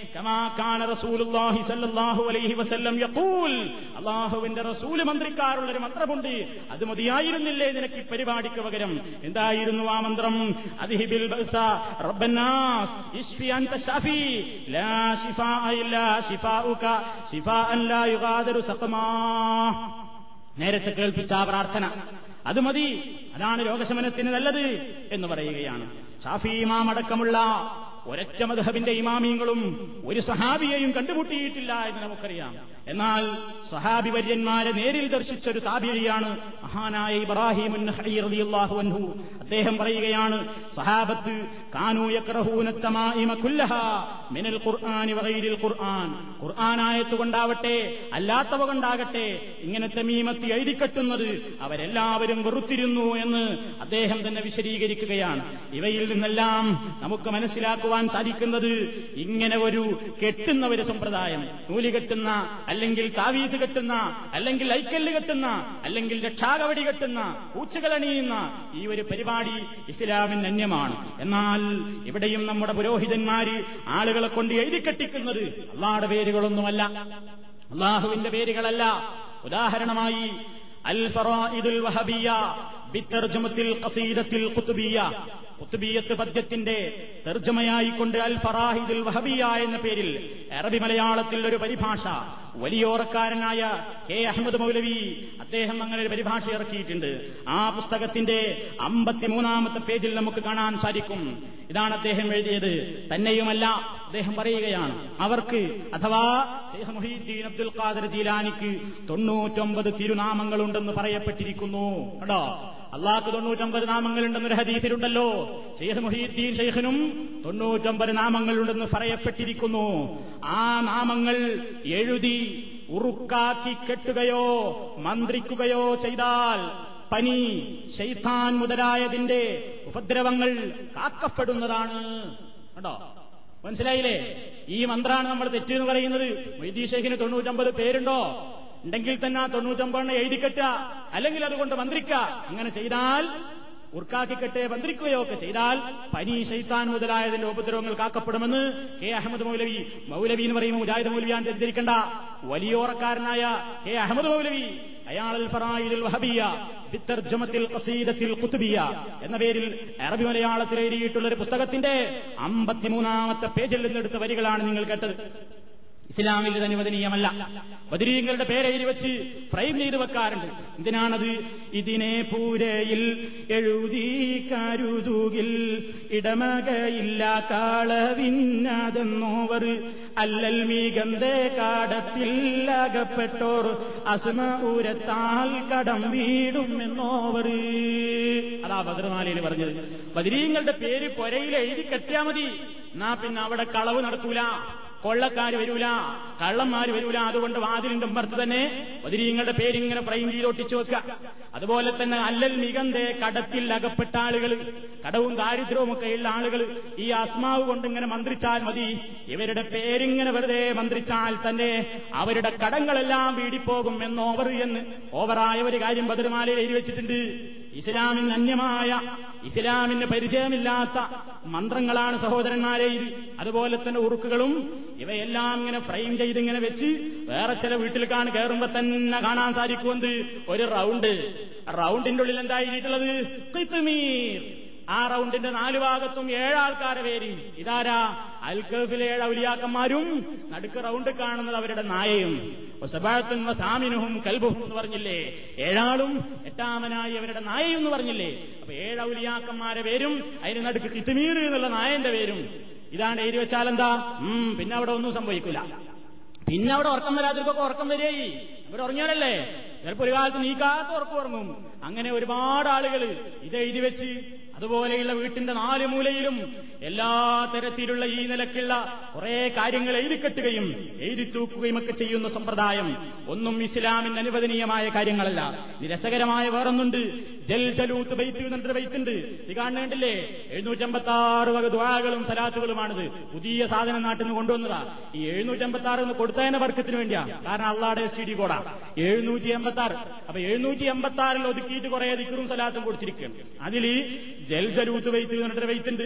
يقول അള്ളാഹുവിന്റെ റസൂൽ മന്ത്രിക്കാറുള്ള ഒരു മന്ത്രമുണ്ട്. അത് മതിയായിരുന്നില്ലേ നിനക്ക് പരിപാടിക്ക് പകരം? എന്തായിരുന്നു ആ മന്ത്രം? അദ്ഹിബിൽ നേരത്തെ കേൾപ്പിച്ച ആ പ്രാർത്ഥന. അത് മതി. അതാണ് രോഗശമനത്തിന് നല്ലത് എന്ന് പറയുകയാണ്. ഷാഫി ഇമാം അടക്കമുള്ള ഒരൊറ്റ മധബിന്റെ ഇമാമിയങ്ങളും ഒരു സഹാബിയെയും കണ്ടുമുട്ടിയിട്ടില്ല എന്ന് നമുക്കറിയാം. എന്നാൽ സഹാബിവര്യന്മാരെ നേരിൽ ദർശിച്ചൊരു താബിഴിയാണ് മഹാനായ ഇബ്രാഹിം അൻഹു. അദ്ദേഹം പറയുകയാണ് സഹാബത്ത് കാനു കുല്ലഹ മിനൽ വഗൈരിൽ ഖുർആൻ. ഖുർആനായത്ത് കൊണ്ടാവട്ടെ അല്ലാത്തവ കൊണ്ടാകട്ടെ ഇങ്ങനത്തെ മീമത്തി എഴുതിക്കെട്ടുന്നത് അവരെല്ലാവരും വെറുത്തിരുന്നു എന്ന് അദ്ദേഹം തന്നെ വിശദീകരിക്കുകയാണ്. ഇവയിൽ നിന്നെല്ലാം നമുക്ക് മനസ്സിലാക്കുവാൻ സാധിക്കുന്നത് ഇങ്ങനെ ഒരു കെട്ടുന്ന ഒരു സമ്പ്രദായം. നൂൽ കെട്ടുന്ന അല്ലെങ്കിൽ താവീസ് കെട്ടുന്ന അല്ലെങ്കിൽ ഐക്കല്ല് കെട്ടുന്ന അല്ലെങ്കിൽ രക്ഷാകവടി കെട്ടുന്ന പൂച്ചകളണിയുന്ന ഈ ഒരു പരിപാടി ഇസ്ലാമിന് അന്യമാണ്. എന്നാൽ ഇവിടെയും നമ്മുടെ പുരോഹിതന്മാര് ആളുകളെ കൊണ്ട് എഴുതിക്കെട്ടിക്കുന്നത് അള്ളാഹുടെ പേരുകളൊന്നുമല്ല. അള്ളാഹുവിന്റെ പേരുകളല്ല. ഉദാഹരണമായി അൽ ഫറായിദുൽ വഹബിയ ബിത്തർജമത്തിൽ ഖസീദത്തിൽ ഖുത്ബിയ. ഖുത്ബിയത്ത് പദ്യത്തിന്റെ തെർജമയായിക്കൊണ്ട് അൽ ഫറാഹിദുൽ വഹബിയ എന്ന പേരിൽ അറബി മലയാളത്തിൽ ഒരു പരിഭാഷ. വലിയോറക്കാരനായ കെ അഹമ്മദ് മൗലവി അദ്ദേഹം അങ്ങനെ ഒരു പരിഭാഷ ഇറക്കിയിട്ടുണ്ട്. ആ പുസ്തകത്തിന്റെ അമ്പത്തിമൂന്നാമത്തെ പേജിൽ നമുക്ക് കാണാൻ സാധിക്കും. ഇതാണ് അദ്ദേഹം എഴുതിയത്. തന്നെയുമല്ല അദ്ദേഹം പറയുകയാണ് അവർക്ക് അഥവാ മുഹീദ്ദീൻ അബ്ദുൽ ഖാദർ ജീലാനിക്ക് തൊണ്ണൂറ്റൊമ്പത് തിരുനാമങ്ങളുണ്ടെന്ന് പറയപ്പെട്ടിരിക്കുന്നു. കേട്ടോ അള്ളാഹ്ക്ക് തൊണ്ണൂറ്റൊമ്പത് നാമങ്ങളുണ്ടെന്നൊരു ഹദീസിലുണ്ടല്ലോ. ഷെയ്ഖ് മുഹീദ്ദീൻ ഷെയ്ഖിനും തൊണ്ണൂറ്റൊമ്പത് നാമങ്ങളുണ്ടെന്ന് പറയപ്പെട്ടിരിക്കുന്നു. ആ നാമങ്ങൾ എഴുതി ഉറുക്കാക്കി കെട്ടുകയോ മന്ത്രിക്കുകയോ ചെയ്താൽ പനി ശൈത്താൻ മുതലായതിന്റെ ഉപദ്രവങ്ങൾ കാക്കപ്പെടുന്നതാണ്. കേട്ടോ മനസ്സിലായില്ലേ? ഈ മന്ത്രാണ് നമ്മൾ തെറ്റെന്ന് പറയുന്നത്. മൊയ്തീ ഷെയ്ഖിന് തൊണ്ണൂറ്റമ്പത് പേരുണ്ടോ? ഉണ്ടെങ്കിൽ തന്നെ ആ തൊണ്ണൂറ്റൊമ്പതെണ്ണം എഴുതിക്കറ്റ അല്ലെങ്കിൽ അതുകൊണ്ട് മന്ത്രിക്ക. അങ്ങനെ ചെയ്താൽ ഉർക്കാക്കിക്കെട്ടെ മന്ത്രിക്കുകയോ ഒക്കെ ചെയ്താൽ പനി ഷെയ്ത്താൻ മുതലായതിന്റെ ഉപദ്രവങ്ങൾ കാക്കപ്പെടുമെന്ന് കെ അഹമ്മദ് മൗലവി മൗലവി എന്ന് പറയുമ്പോൾ മുജാഹിദ് മൗലവിയാൻ തെറ്റിദ്ധരിക്കണ്ട വലിയോറക്കാരനായ കെ അഹമ്മദ് മൗലവി അയാൾ ഫറായിദുൽ വഹബിയ ബിത്തർജമത്തിൽ ഖസീദത്തിൽ കുത്തുബിയ എന്ന പേരിൽ അറബി മലയാളത്തിൽ എഴുതിയിട്ടുള്ള ഒരു പുസ്തകത്തിന്റെ അമ്പത്തിമൂന്നാമത്തെ പേജിൽ നിന്നെടുത്ത വരികളാണ് നിങ്ങൾ കേട്ടത്. ഇസ്ലാമിൽ ഇത് അനുവദനീയമല്ല. ബദരീങ്ങളുടെ പേരെഴുതി വെച്ച് ഫ്രെയിം ചെയ്ത് വെക്കാറുണ്ട്. എന്തിനാണത്? ഇതിനെ പൂരയിൽ എഴുതി കരുതുകിൽ ഇടമകയില്ല കാളവിന്നാതെന്നോവർ അല്ലൽ മീകന്തേ കാടത്തിൽ അകപ്പെട്ടോർ അസുമ ഊരത്താൽ കടം വീടും എന്നോവർ അതാ ബദ്രനാലയിൽ പറഞ്ഞത്. ബദരീങ്ങളുടെ പേര് പൊരയിൽ എഴുതി കെട്ടിയാ മതി. എന്നാ പിന്നെ അവിടെ കളവ് നടത്തൂല കൊള്ളക്കാര് വരൂല കള്ളന്മാർ വരൂല. അതുകൊണ്ട് വാതിലിന്റെ ഉമ്പർത്ത് തന്നെ ബദിരീങ്ങളുടെ പേരിങ്ങനെ ഫ്രെയിം ചെയ്ത് ഒട്ടിച്ചു വെക്കുക. അതുപോലെ തന്നെ അല്ലൽ മികന്തേ കടത്തിൽ അകപ്പെട്ട ആളുകൾ കടവും ദാരിദ്ര്യവും ഒക്കെ ഉള്ള ആളുകൾ ഈ അസ്മാവ് കൊണ്ട് ഇങ്ങനെ മന്ത്രിച്ചാൽ മതി. ഇവരുടെ പേരിങ്ങനെ വെറുതെ മന്ത്രിച്ചാൽ തന്നെ അവരുടെ കടങ്ങളെല്ലാം വീടിപ്പോകും എന്ന് ഓവർ എന്ന് ഓവറായ ഒരു കാര്യം ബദർമാലയിൽ എഴുതി വെച്ചിട്ടുണ്ട്. ഇസ്ലാമിന് അന്യമായ ഇസ്ലാമിന് പരിചയമില്ലാത്ത മന്ത്രങ്ങളാണ് സഹോദരന്മാരെ അതുപോലെ തന്നെ ഉറുക്കുകളും ഇവയെല്ലാം ഇങ്ങനെ ഫ്രെയിം ചെയ്ത് ഇങ്ങനെ വെച്ച് വേറെ ചില വീട്ടിൽ കാണാൻ കയറുമ്പോ തന്നെ കാണാൻ സാധിക്കുമെന്ന് ഒരു റൗണ്ട്. റൗണ്ടിന്റെ ഉള്ളിൽ എന്തായിട്ടുള്ളത് ആ റൗണ്ടിന്റെ നാലു ഭാഗത്തും ഏഴാൾക്കാരെ പേര്. ഇതാരാ? അൽഖഫിലെ ഏഴ് ഔലിയാക്കന്മാരും നടുക്ക് റൗണ്ട് കാണുന്നത് അവരുടെ നായയും. സബാത്തും സാമിനുഹും കൽബുഹും എന്ന് പറഞ്ഞില്ലേ? ഏഴാളും എട്ടാമനായി അവരുടെ നായയും എന്ന് പറഞ്ഞില്ലേ? അപ്പൊ ഏഴ് ഔലിയാക്കന്മാരെ പേരും അതിന് നടുക്ക് കിത്തുമീർ എന്നുള്ള നായന്റെ പേരും. ഇതാണ് എഴുതി വെച്ചാൽ എന്താ? ഉം പിന്നെ അവിടെ ഒന്നും സംഭവിക്കില്ല. പിന്നെ അവിടെ ഉറക്കം വരാതിരിക്കൊക്കെ ഉറക്കം വരികയായി ഇവർ ഉറങ്ങിയാലല്ലേ? ചിലപ്പോൾ ഒരു കാലത്ത് നീക്കാത്ത ഉറക്കം ഉറങ്ങും. അങ്ങനെ ഒരുപാട് ആളുകൾ ഇത് എഴുതി വെച്ച് അതുപോലെയുള്ള വീട്ടിന്റെ നാല് മൂലയിലും എല്ലാ തരത്തിലുള്ള ഈ നിലക്കുള്ള കുറെ കാര്യങ്ങൾ എഴുതിക്കെട്ടുകയും എഴുതി തൂക്കുകയും ഒക്കെ ചെയ്യുന്ന സമ്പ്രദായം ഒന്നും ഇസ്ലാമിന് അനുവദനീയമായ കാര്യങ്ങളല്ല. നിരസകരമായ വേറൊന്നുണ്ട്. ജൽ ജലൂത്ത് ബൈത്ത് എന്നൊരു ബൈത്തുണ്ട്. ഇത് കാണുന്നുണ്ടല്ലേ? എഴുന്നൂറ്റമ്പത്തി ആറ് വക ദ്വാകളും സലാത്തുകളുമാണിത്. പുതിയ സാധനം നാട്ടിൽ നിന്ന് കൊണ്ടുവന്നതാ. ഈ എഴുന്നൂറ്റമ്പത്തി ആറ് കൊടുത്തതിന്റെ വർക്കത്തിന് വേണ്ടിയാ. കാരണം അള്ളാടെ എസ് ടി ഡി കോടാ എഴുന്നൂറ്റി എൺപത്തി ആറ് അപ്പൊ എഴുന്നൂറ്റി എൺപത്തി ആറിൽ ഒതുക്കിയിട്ട് കുറെ ദിക്കറും സലാത്തും കൊടുത്തിരിക്കുകയാണ് അതിൽ ജൽ ജലൂത്ത് ബൈത്ത് എന്നിട്ട് ബൈത്തുണ്ട്.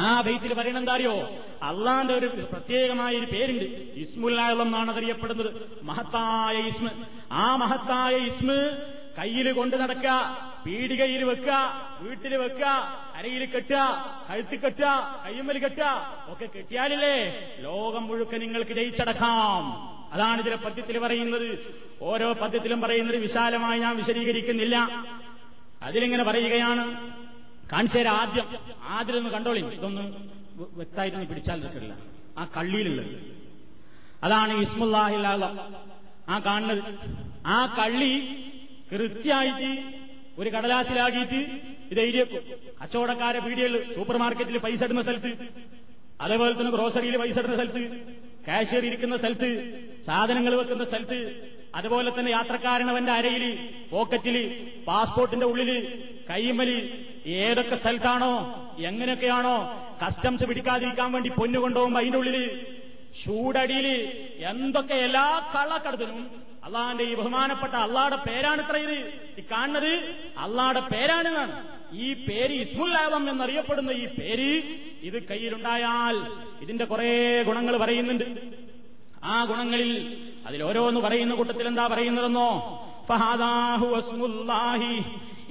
ആ ബൈത്തിൽ പറയണം എന്താ അറിയോ അള്ളാന്റെ ഒരു പ്രത്യേകമായ ഒരു പേരുണ്ട് ഇസ്മുല്ലാളം എന്നാണ് അറിയപ്പെടുന്നത് മഹത്തായ ഇസ്മ. ആ മഹത്തായ ഇസ്മ കയ്യിൽ കൊണ്ട് നടക്കുക പീടികയിൽ വെക്കുക വീട്ടിൽ വെക്കുക അരയിൽ കെട്ടുക കഴുത്തി കെട്ടുക കയ്യുമ്മൽ കെട്ടുക ഒക്കെ കെട്ടിയാലില്ലേ ലോകം മുഴുക്ക നിങ്ങൾക്ക് ജയിച്ചടക്കാം. അതാണ് ഇതിലെ പദ്യത്തിൽ പറയുന്നത്. ഓരോ പദ്യത്തിലും പറയുന്നത് വിശാലമായി ഞാൻ വിശദീകരിക്കുന്നില്ല. അതിലിങ്ങനെ പറയുകയാണ്. കാണിച്ചേരാ ആദ്യം ആദ്യം. ഒന്ന് കണ്ടോളി ഇതൊന്ന് വ്യക്തമായിട്ടൊന്ന് പിടിച്ചാൽ നിൽക്കില്ല ആ കള്ളിയിലുള്ളത്. അതാണ് ഇസ്മുല്ലാഹില്ലാതെ ആ കാണുന്നത്. ആ കള്ളി കൃത്യമായിട്ട് ഒരു കടലാസിലാകിയിട്ട് ഇത് എഴുതിയേക്കും കച്ചവടക്കാരെ പീടികൾ സൂപ്പർ മാർക്കറ്റിൽ പൈസ ഇടുന്ന സ്ഥലത്ത് അതേപോലെ തന്നെ ഗ്രോസറിയിൽ പൈസ ഇടുന്ന സ്ഥലത്ത് കാഷ്യർ ഇരിക്കുന്ന സ്ഥലത്ത് സാധനങ്ങൾ വെക്കുന്ന സ്ഥലത്ത് അതുപോലെ തന്നെ യാത്രക്കാരനവന്റെ അരയിൽ പോക്കറ്റിൽ പാസ്പോർട്ടിന്റെ ഉള്ളിൽ കൈമലി ഏതൊക്കെ സ്ഥലത്താണോ എങ്ങനെയൊക്കെയാണോ കസ്റ്റംസ് പിടിക്കാതിരിക്കാൻ വേണ്ടി പൊന്നു അതിന്റെ ഉള്ളിൽ ചൂടടിയില് എന്തൊക്കെ എല്ലാ കള്ളക്കടത്തിനും അള്ളാന്റെ ഈ ബഹുമാനപ്പെട്ട അള്ളാടെ പേരാണ് ഇത്ര ഇത് ഈ കാണുന്നത് അള്ളാടെ പേരാണ് ഈ പേര് ഇസ്മുല്ലാദം എന്നറിയപ്പെടുന്ന ഈ പേര് ഇത് കയ്യിലുണ്ടായാൽ ഇതിന്റെ കുറെ ഗുണങ്ങൾ പറയുന്നുണ്ട് ആ ഗുണങ്ങളിൽ അതിലോരോന്ന് പറയുന്ന കൂട്ടത്തിൽ എന്താ പറയുന്നതെന്നോ ഫഹാദാഹു അസ്മുല്ലാഹി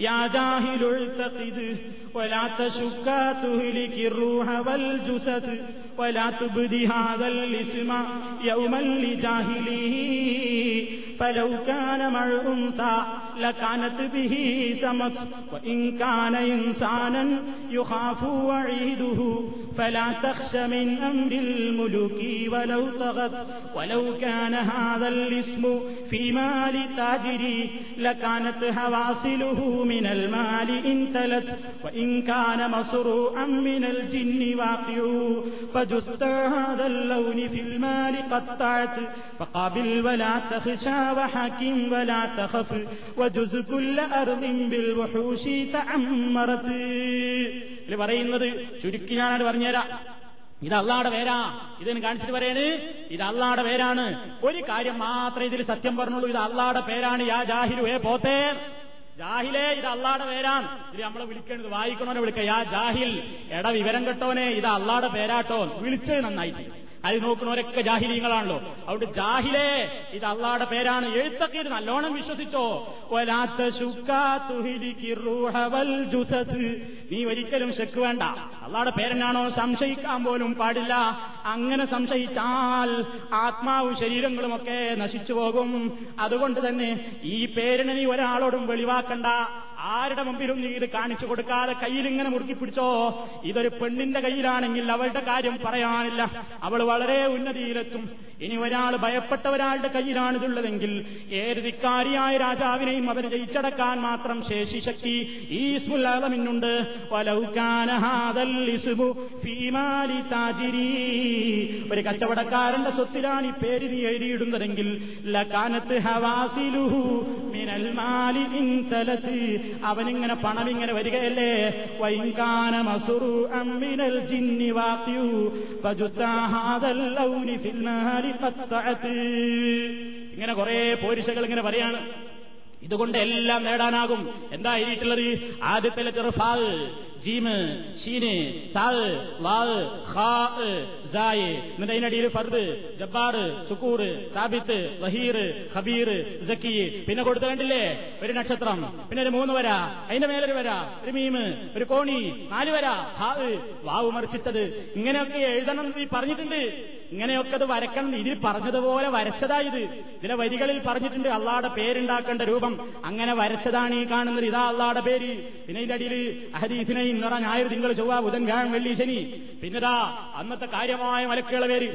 يا جاهل التقد ولا تشك تهلك الروح والجسد ولا تبدي هذا الاسم يوما لجاهله فلو كان مع أنثى لكانت به سمت وإن كان إنسانا يخاف وعيده. فلا تخش من أمر الملوك ولو طغت ولو كان هذا الاسم في مال تاجري لكانت هواصله من المال إن تلت وإن كان مصروعا من الجن واقع. فجثت هذا اللون في المال قطعت فقابل ولا تخشى وحكم ولا تخف وجز كل أرض بالوحوش تعمرت ഇതിൽ പറയുന്നത് ചുരുക്കി ഞാനത് പറഞ്ഞുതരാം ഇത് അള്ളാടെ പേരാ ഇതിന് കാണിച്ചിട്ട് പറയാണ് ഇത് അള്ളാടെ പേരാണ് ഒരു കാര്യം മാത്രമേ ഇതിൽ സത്യം പറഞ്ഞുള്ളൂ ഇത് അള്ളാടെ പേരാണ് യാ ജാഹിരു ഏ പോത്തേ ജാഹിലേ ഇത് അള്ളാടെ പേരാണ്. ഇത് നമ്മളെ വിളിക്കേണ്ടത് വായിക്കണോനെ വിളിക്ക. യാ ജാഹിൽ എട വിവരം കെട്ടോനെ ഇത് അള്ളാടെ പേരാട്ടോ. വിളിച്ചത് നന്നായിട്ട്. അത് നോക്കുന്നവരൊക്കെ ജാഹിലീങ്ങളാണല്ലോ. അവിടെ ജാഹിലേ ഇത് അള്ളാടെ പേരാണ്. എഴുത്തൊക്കെ ഇത് നല്ലോണം വിശ്വസിച്ചോ. നീ ഒരിക്കലും ശക്ക് വേണ്ട. അള്ളാടെ പേരനാണോ സംശയിക്കാൻ പോലും പാടില്ല. അങ്ങനെ സംശയിച്ചാൽ ആത്മാവും ശരീരങ്ങളുമൊക്കെ നശിച്ചു പോകും. അതുകൊണ്ട് തന്നെ ഈ പേരിനെ നീ ഒരാളോടും വെളിവാക്കണ്ട. ആരുടെ മുമ്പിലും നീ ഇത് കാണിച്ചു കൊടുക്കാതെ കയ്യിൽ ഇങ്ങനെ മുറുക്കി പിടിച്ചോ? ഇതൊരു പെണ്ണിന്റെ കയ്യിലാണെങ്കിൽ അവളുടെ കാര്യം പറയാനില്ല. അവൾ വളരെ ഉന്നതിയിലെത്തും. ഇനി ഒരാൾ ഭയപ്പെട്ട ഒരാളുടെ കയ്യിലാണിതുള്ളതെങ്കിൽ ഏത് ധിക്കാരിയായ രാജാവിനെയും അവന് ജയിച്ചടക്കാൻ മാത്രം ശേഷി ശക്തി ഈ സ്മുല്ലാദമിന്നുണ്ട് ഒരു കച്ചവടക്കാരന്റെ സ്വത്തിലാണ് ഈ പേര് നീ എഴുതിയിടുന്നതെങ്കിൽ ലക്കാനത്ത് ഹവാസിലുഹു മിനൽ മാലി ഇൻതലത്ത് അവനിങ്ങനെ പണം ഇങ്ങനെ വരികയല്ലേ? വൈകാന മസുറു അമ്മിനൽ ജിന്നി വാക്യു ഇങ്ങനെ കുറെ പോരിശകൾ ഇങ്ങനെ പറയാണ്. ഇതുകൊണ്ട് എല്ലാം നേടാനാകും. എന്താ എഴുതിയിട്ടുള്ളത് ആദ്യത്തെ ജീമ് ഷീന് സാവ് ലാവ് ഖാ സായ് എന്നിട്ട് അതിനടിയിൽ ഫർദ് ജബ്ബാർ സുക്കൂർ സാബിത്ത് വഹീർ ഖബീർ സക്കി. പിന്നെ കൊടുത്തു കണ്ടില്ലേ? ഒരു നക്ഷത്രം പിന്നെ ഒരു മൂന്ന് വര അതിന്റെ മേലൊരു വര ഒരു മീമ് ഒരു കോണി നാല് വര ഹാവ് വാവ് മറിച്ചിട്ടത്. ഇങ്ങനെയൊക്കെ എഴുതണം നീ പറഞ്ഞിട്ടുണ്ട്. ഇങ്ങനെയൊക്കെ അത് വരക്കണം ഇതിൽ പറഞ്ഞതുപോലെ വരച്ചതായത് ഇതിലെ വരികളിൽ പറഞ്ഞിട്ടുണ്ട് അള്ളാടെ പേരുണ്ടാക്കേണ്ട രൂപം. അങ്ങനെ വരച്ചതാണ് ഈ കാണുന്നത്. ഇതാ അള്ളാടെ പേര്. പിന്നെ ഇതിന്റെ അടിയിൽ അഹദീസിനെ ഇന്നറ ഞായർ തിങ്കൾ ചൊവ്വ ബുധൻ വ്യാഴം വെള്ളി ശനി. പിന്നെതാ അന്നത്തെ കാര്യമായ മലക്കുകളെ പേര്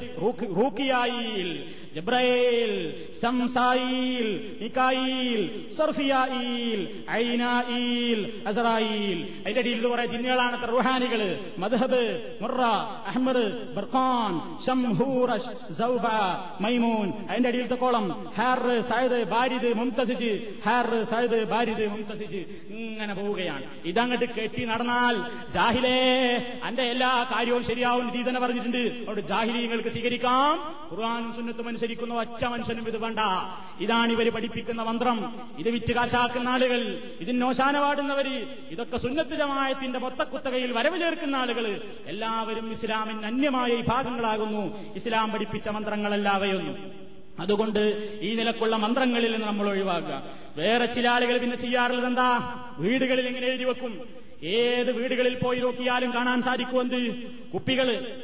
റൂക്കിയായിൽ ജബ്രയേൽ സംസായിൽ നിക്കായിൽ സർഫിയായിൽ ഐനായിൽ അസറായിൽ. അതിന്റെ അടിയിൽ കുറെ ജിന്നുകളാണ്. റുഹാനികൾ. മദ്ഹബ് മുറ അഹമ്മദ് ബർഖാൻ ഷംഹൂർ സൗബ മൈമൂൻ. അതിന്റെ അടിയിലത്തെ കോളം ഹാർ സയദ് ബാരിദ് മുംതസിജ്. ഹാർ സയദ് ബാരിദ് മുംതസിജ്. ഇങ്ങനെ പോവുകയാണ്. ഇതങ്ങട്ട് കെട്ടി നടന്നാൽ ജാഹിലേ അന്റെ എല്ലാ കാര്യവും ശരിയാവും നീ തന്നെ പറഞ്ഞിട്ടുണ്ട്. അതുകൊണ്ട് ജാഹിലീങ്ങൾക്ക് സ്വീകരിക്കാം. ഖുർആാനും സുന്നത്തും അനുസരിക്കുന്ന ഒറ്റ മനുഷ്യനും ഇത് വേണ്ട. ഇതാണ് ഇവർ പഠിപ്പിക്കുന്ന മന്ത്രം. ഇത് വിറ്റ് കാശാക്കുന്ന ആളുകൾ ഇതിന് നോശാന പാടുന്നവര് ഇതൊക്കെ സുന്നത്ത് ജമായത്തിന്റെ മൊത്തക്കുത്തകയിൽ വരവ് ചേർക്കുന്ന ആളുകൾ. എല്ലാവരും ഇസ്ലാമിന് അന്യമായ വിഭാഗങ്ങളാകുന്നു. ഇസ്ലാം പഠിപ്പിച്ച മന്ത്രങ്ങളല്ലാവയൊന്നും അതുകൊണ്ട് ഈ നിലക്കുള്ള മന്ത്രങ്ങളിൽ നിന്ന് നമ്മൾ ഒഴിവാക്കുക. വേറെ ചില ആളുകൾ പിന്നെ ചെയ്യാറുള്ളത് എന്താ വീടുകളിൽ ഇങ്ങനെ എഴുതി വെക്കും. ഏത് വീടുകളിൽ പോയി നോക്കിയാലും കാണാൻ സാധിക്കുമെന്ത് കുപ്പികൾ.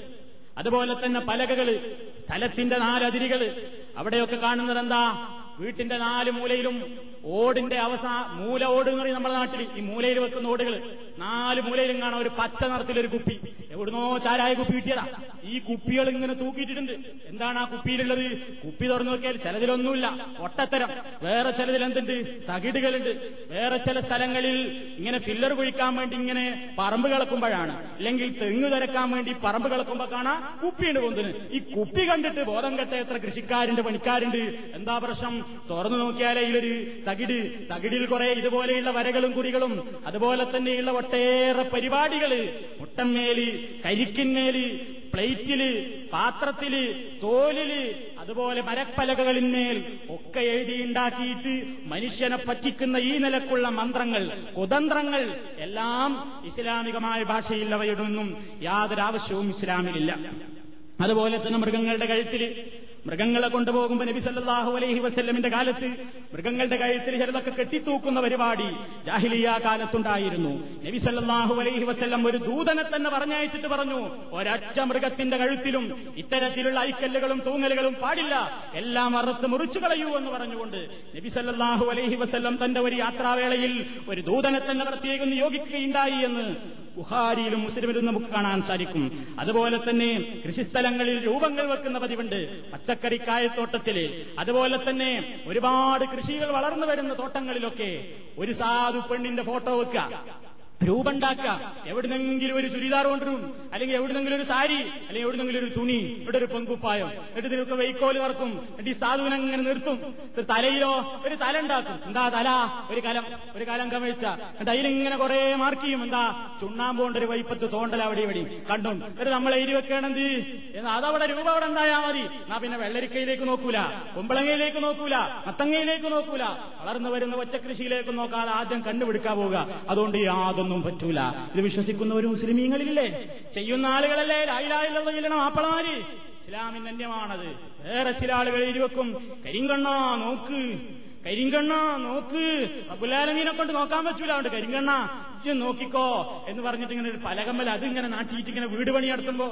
അതുപോലെ തന്നെ പലകകൾ. സ്ഥലത്തിന്റെ നാലതിരികൾ. അവിടെയൊക്കെ കാണുന്നത് എന്താ വീട്ടിന്റെ നാല് മൂലയിലും ഓടിന്റെ അവസാ മൂല ഓട് എന്ന് പറയും നമ്മുടെ നാട്ടിൽ ഈ മൂലയിൽ വെക്കുന്ന ഓടുകൾ. നാല് മൂലയിലും കാണാം ഒരു പച്ച നിറത്തിലൊരു കുപ്പി. എവിടുന്നോ ചാരായ കുപ്പി കിട്ടിയതാ. ഈ കുപ്പികൾ ഇങ്ങനെ തൂക്കിയിട്ടിട്ടുണ്ട്. എന്താണ് ആ കുപ്പിയിലുള്ളത്? കുപ്പി തുറന്നു നോക്കിയാൽ ചിലതിലൊന്നുമില്ല. ഒട്ടത്തരം. വേറെ ചിലതിൽ എന്തുണ്ട് തകിടുകളുണ്ട്. വേറെ ചില സ്ഥലങ്ങളിൽ ഇങ്ങനെ ഫില്ലർ കുഴിക്കാൻ വേണ്ടി ഇങ്ങനെ പറമ്പ് കിളക്കുമ്പോഴാണ്. അല്ലെങ്കിൽ തെങ്ങ് തിരക്കാൻ വേണ്ടി പറമ്പ് കിളക്കുമ്പോ കാണാ കുപ്പിയുണ്ട് കൊന്നിന് ഈ കുപ്പി കണ്ടിട്ട് ബോധം കെട്ട എത്ര കൃഷിക്കാരുണ്ട് പണിക്കാരുണ്ട്. എന്താ പ്രശ്നം? തുറന്നു നോക്കിയാലേ ഇതിലൊരു തകിട് തകിടിൽ കുറെ ഇതുപോലെയുള്ള വരകളും കുറികളും അതുപോലെ തന്നെയുള്ള ഒട്ടേറെ പരിപാടികൾ മുട്ടമ്മേൽ കരിക്കിന്മേൽ പ്ലേറ്റിൽ പാത്രത്തിൽ തോലിൽ അതുപോലെ മരപ്പലകളിന്മേൽ ഒക്കെ എഴുതിയുണ്ടാക്കിയിട്ട് മനുഷ്യനെ പറ്റിക്കുന്ന ഈ നിലക്കുള്ള മന്ത്രങ്ങൾ കുതന്ത്രങ്ങൾ എല്ലാം ഇസ്ലാമികമായ ഭാഷയിൽ അവയുടെ ഒന്നും യാതൊരാവശ്യവും ഇസ്ലാമിലില്ല. അതുപോലെ തന്നെ മൃഗങ്ങളുടെ കഴുത്തിൽ മൃഗങ്ങളെ കൊണ്ടുപോകുമ്പോൾ നബി സല്ലാഹു അലൈഹി വസ്ല്ലമിന്റെ കാലത്ത് മൃഗങ്ങളുടെ കഴുത്തിൽ ചിലതൊക്കെ കെട്ടിത്തൂക്കുന്ന പരിപാടി ജാഹിലിയ കാലത്തുണ്ടായിരുന്നു. നബി സല്ലാഹു അലൈഹി വസ്ല്ലം ഒരു ദൂതനെ തന്നെ പറഞ്ഞയച്ചിട്ട് പറഞ്ഞു ഒരൊറ്റ മൃഗത്തിന്റെ കഴുത്തിലും ഇത്തരത്തിലുള്ള ഐക്കല്ലുകളും തൂങ്ങലുകളും പാടില്ല. എല്ലാം അറുത്ത് മുറിച്ചു കളയൂ എന്ന് പറഞ്ഞുകൊണ്ട് നബി സല്ലാഹു അലൈഹി വസ്ല്ലം തന്റെ ഒരു യാത്രാവേളയിൽ ഒരു ദൂതനെ തന്നെ പ്രത്യേകം നിയോഗിക്കുകയുണ്ടായി എന്ന് ബുഹാരിയിലും മുസ്ലിമിലും നമുക്ക് കാണാൻ സാധിക്കും. അതുപോലെ തന്നെ കൃഷിസ്ഥലങ്ങളിൽ രൂപങ്ങൾ വെക്കുന്ന പതിവുണ്ട്. പച്ചക്കറിക്കായത്തോട്ടത്തിൽ അതുപോലെ തന്നെ ഒരുപാട് കൃഷികൾ വളർന്നു വരുന്ന തോട്ടങ്ങളിലൊക്കെ ഒരു സാധു പെണ്ണിന്റെ ഫോട്ടോ വെക്കുക. രൂപണ്ടാക്കുക എവിടുന്നെങ്കിലും ഒരു ചുരിദാർ കൊണ്ടുവരും. അല്ലെങ്കിൽ എവിടുന്നെങ്കിലും ഒരു സാരി അല്ലെങ്കിൽ എവിടുന്നെങ്കിലും ഒരു തുണി ഇവിടെ ഒരു പെങ്കുപ്പായം എന്നിട്ട് ഇതിനൊക്കെ വൈക്കോൽ നടക്കും എന്നിട്ട് ഈ സാധുവിനെ അങ്ങനെ നിർത്തും. ഒരു തലയിലോ ഒരു തല ഉണ്ടാക്കും. എന്താ തല? ഒരു കലം. ഒരു കലം കമിഴ്ത്ത എന്നിട്ട് അതിലിങ്ങനെ കുറെ മാർക്ക് ചെയ്യും. എന്താ? ചുണ്ണാമ്പോണ്ട് ഒരു വൈപ്പത്ത് തോണ്ടൽ അവിടെ ഇവിടെ കണ്ടു. എന്നിട്ട് നമ്മളെ എരി വെക്കണെന്ത് എന്നാ അതവിടെ രൂപ അവിടെ ഉണ്ടായാൽ മതി. എന്നാ പിന്നെ വെള്ളരിക്കയിലേക്ക് നോക്കൂല. കുമ്പളങ്ങയിലേക്ക് നോക്കൂല. മത്തങ്ങയിലേക്ക് നോക്കൂല. വളർന്നു വരുന്ന ഒറ്റക്കൃഷിയിലേക്ക് നോക്കാതെ ആദ്യം കണ്ടുപിടിക്കാൻ പോവുക. അതുകൊണ്ട് യാതൊന്നും പറ്റൂല. ഇത് വിശ്വസിക്കുന്ന ഒരു മുസ്ലിമീങ്ങളില്ലേ? ചെയ്യുന്ന ആളുകളല്ലേ? ലായിലായുള്ള ചെല്ലണം ആപ്പളമാര് ഇസ്ലാമിൻ അന്യമാണത്. വേറെ ചില ആളുകൾ ഇരുവക്കും കരിങ്കണ്ണ നോക്ക്. കരിങ്കണ്ണ നോക്ക്. അബുലാലമീനെ കൊണ്ട് നോക്കാൻ പറ്റൂല. അതുകൊണ്ട് കരിങ്കണ്ണ ഇജ്ജ് നോക്കിക്കോ എന്ന് പറഞ്ഞിട്ട് ഇങ്ങനെ ഒരു പലകമ്മൽ അതിങ്ങനെ നാട്ടിയിട്ട് ഇങ്ങനെ വീട് പണി നടത്തുമ്പോ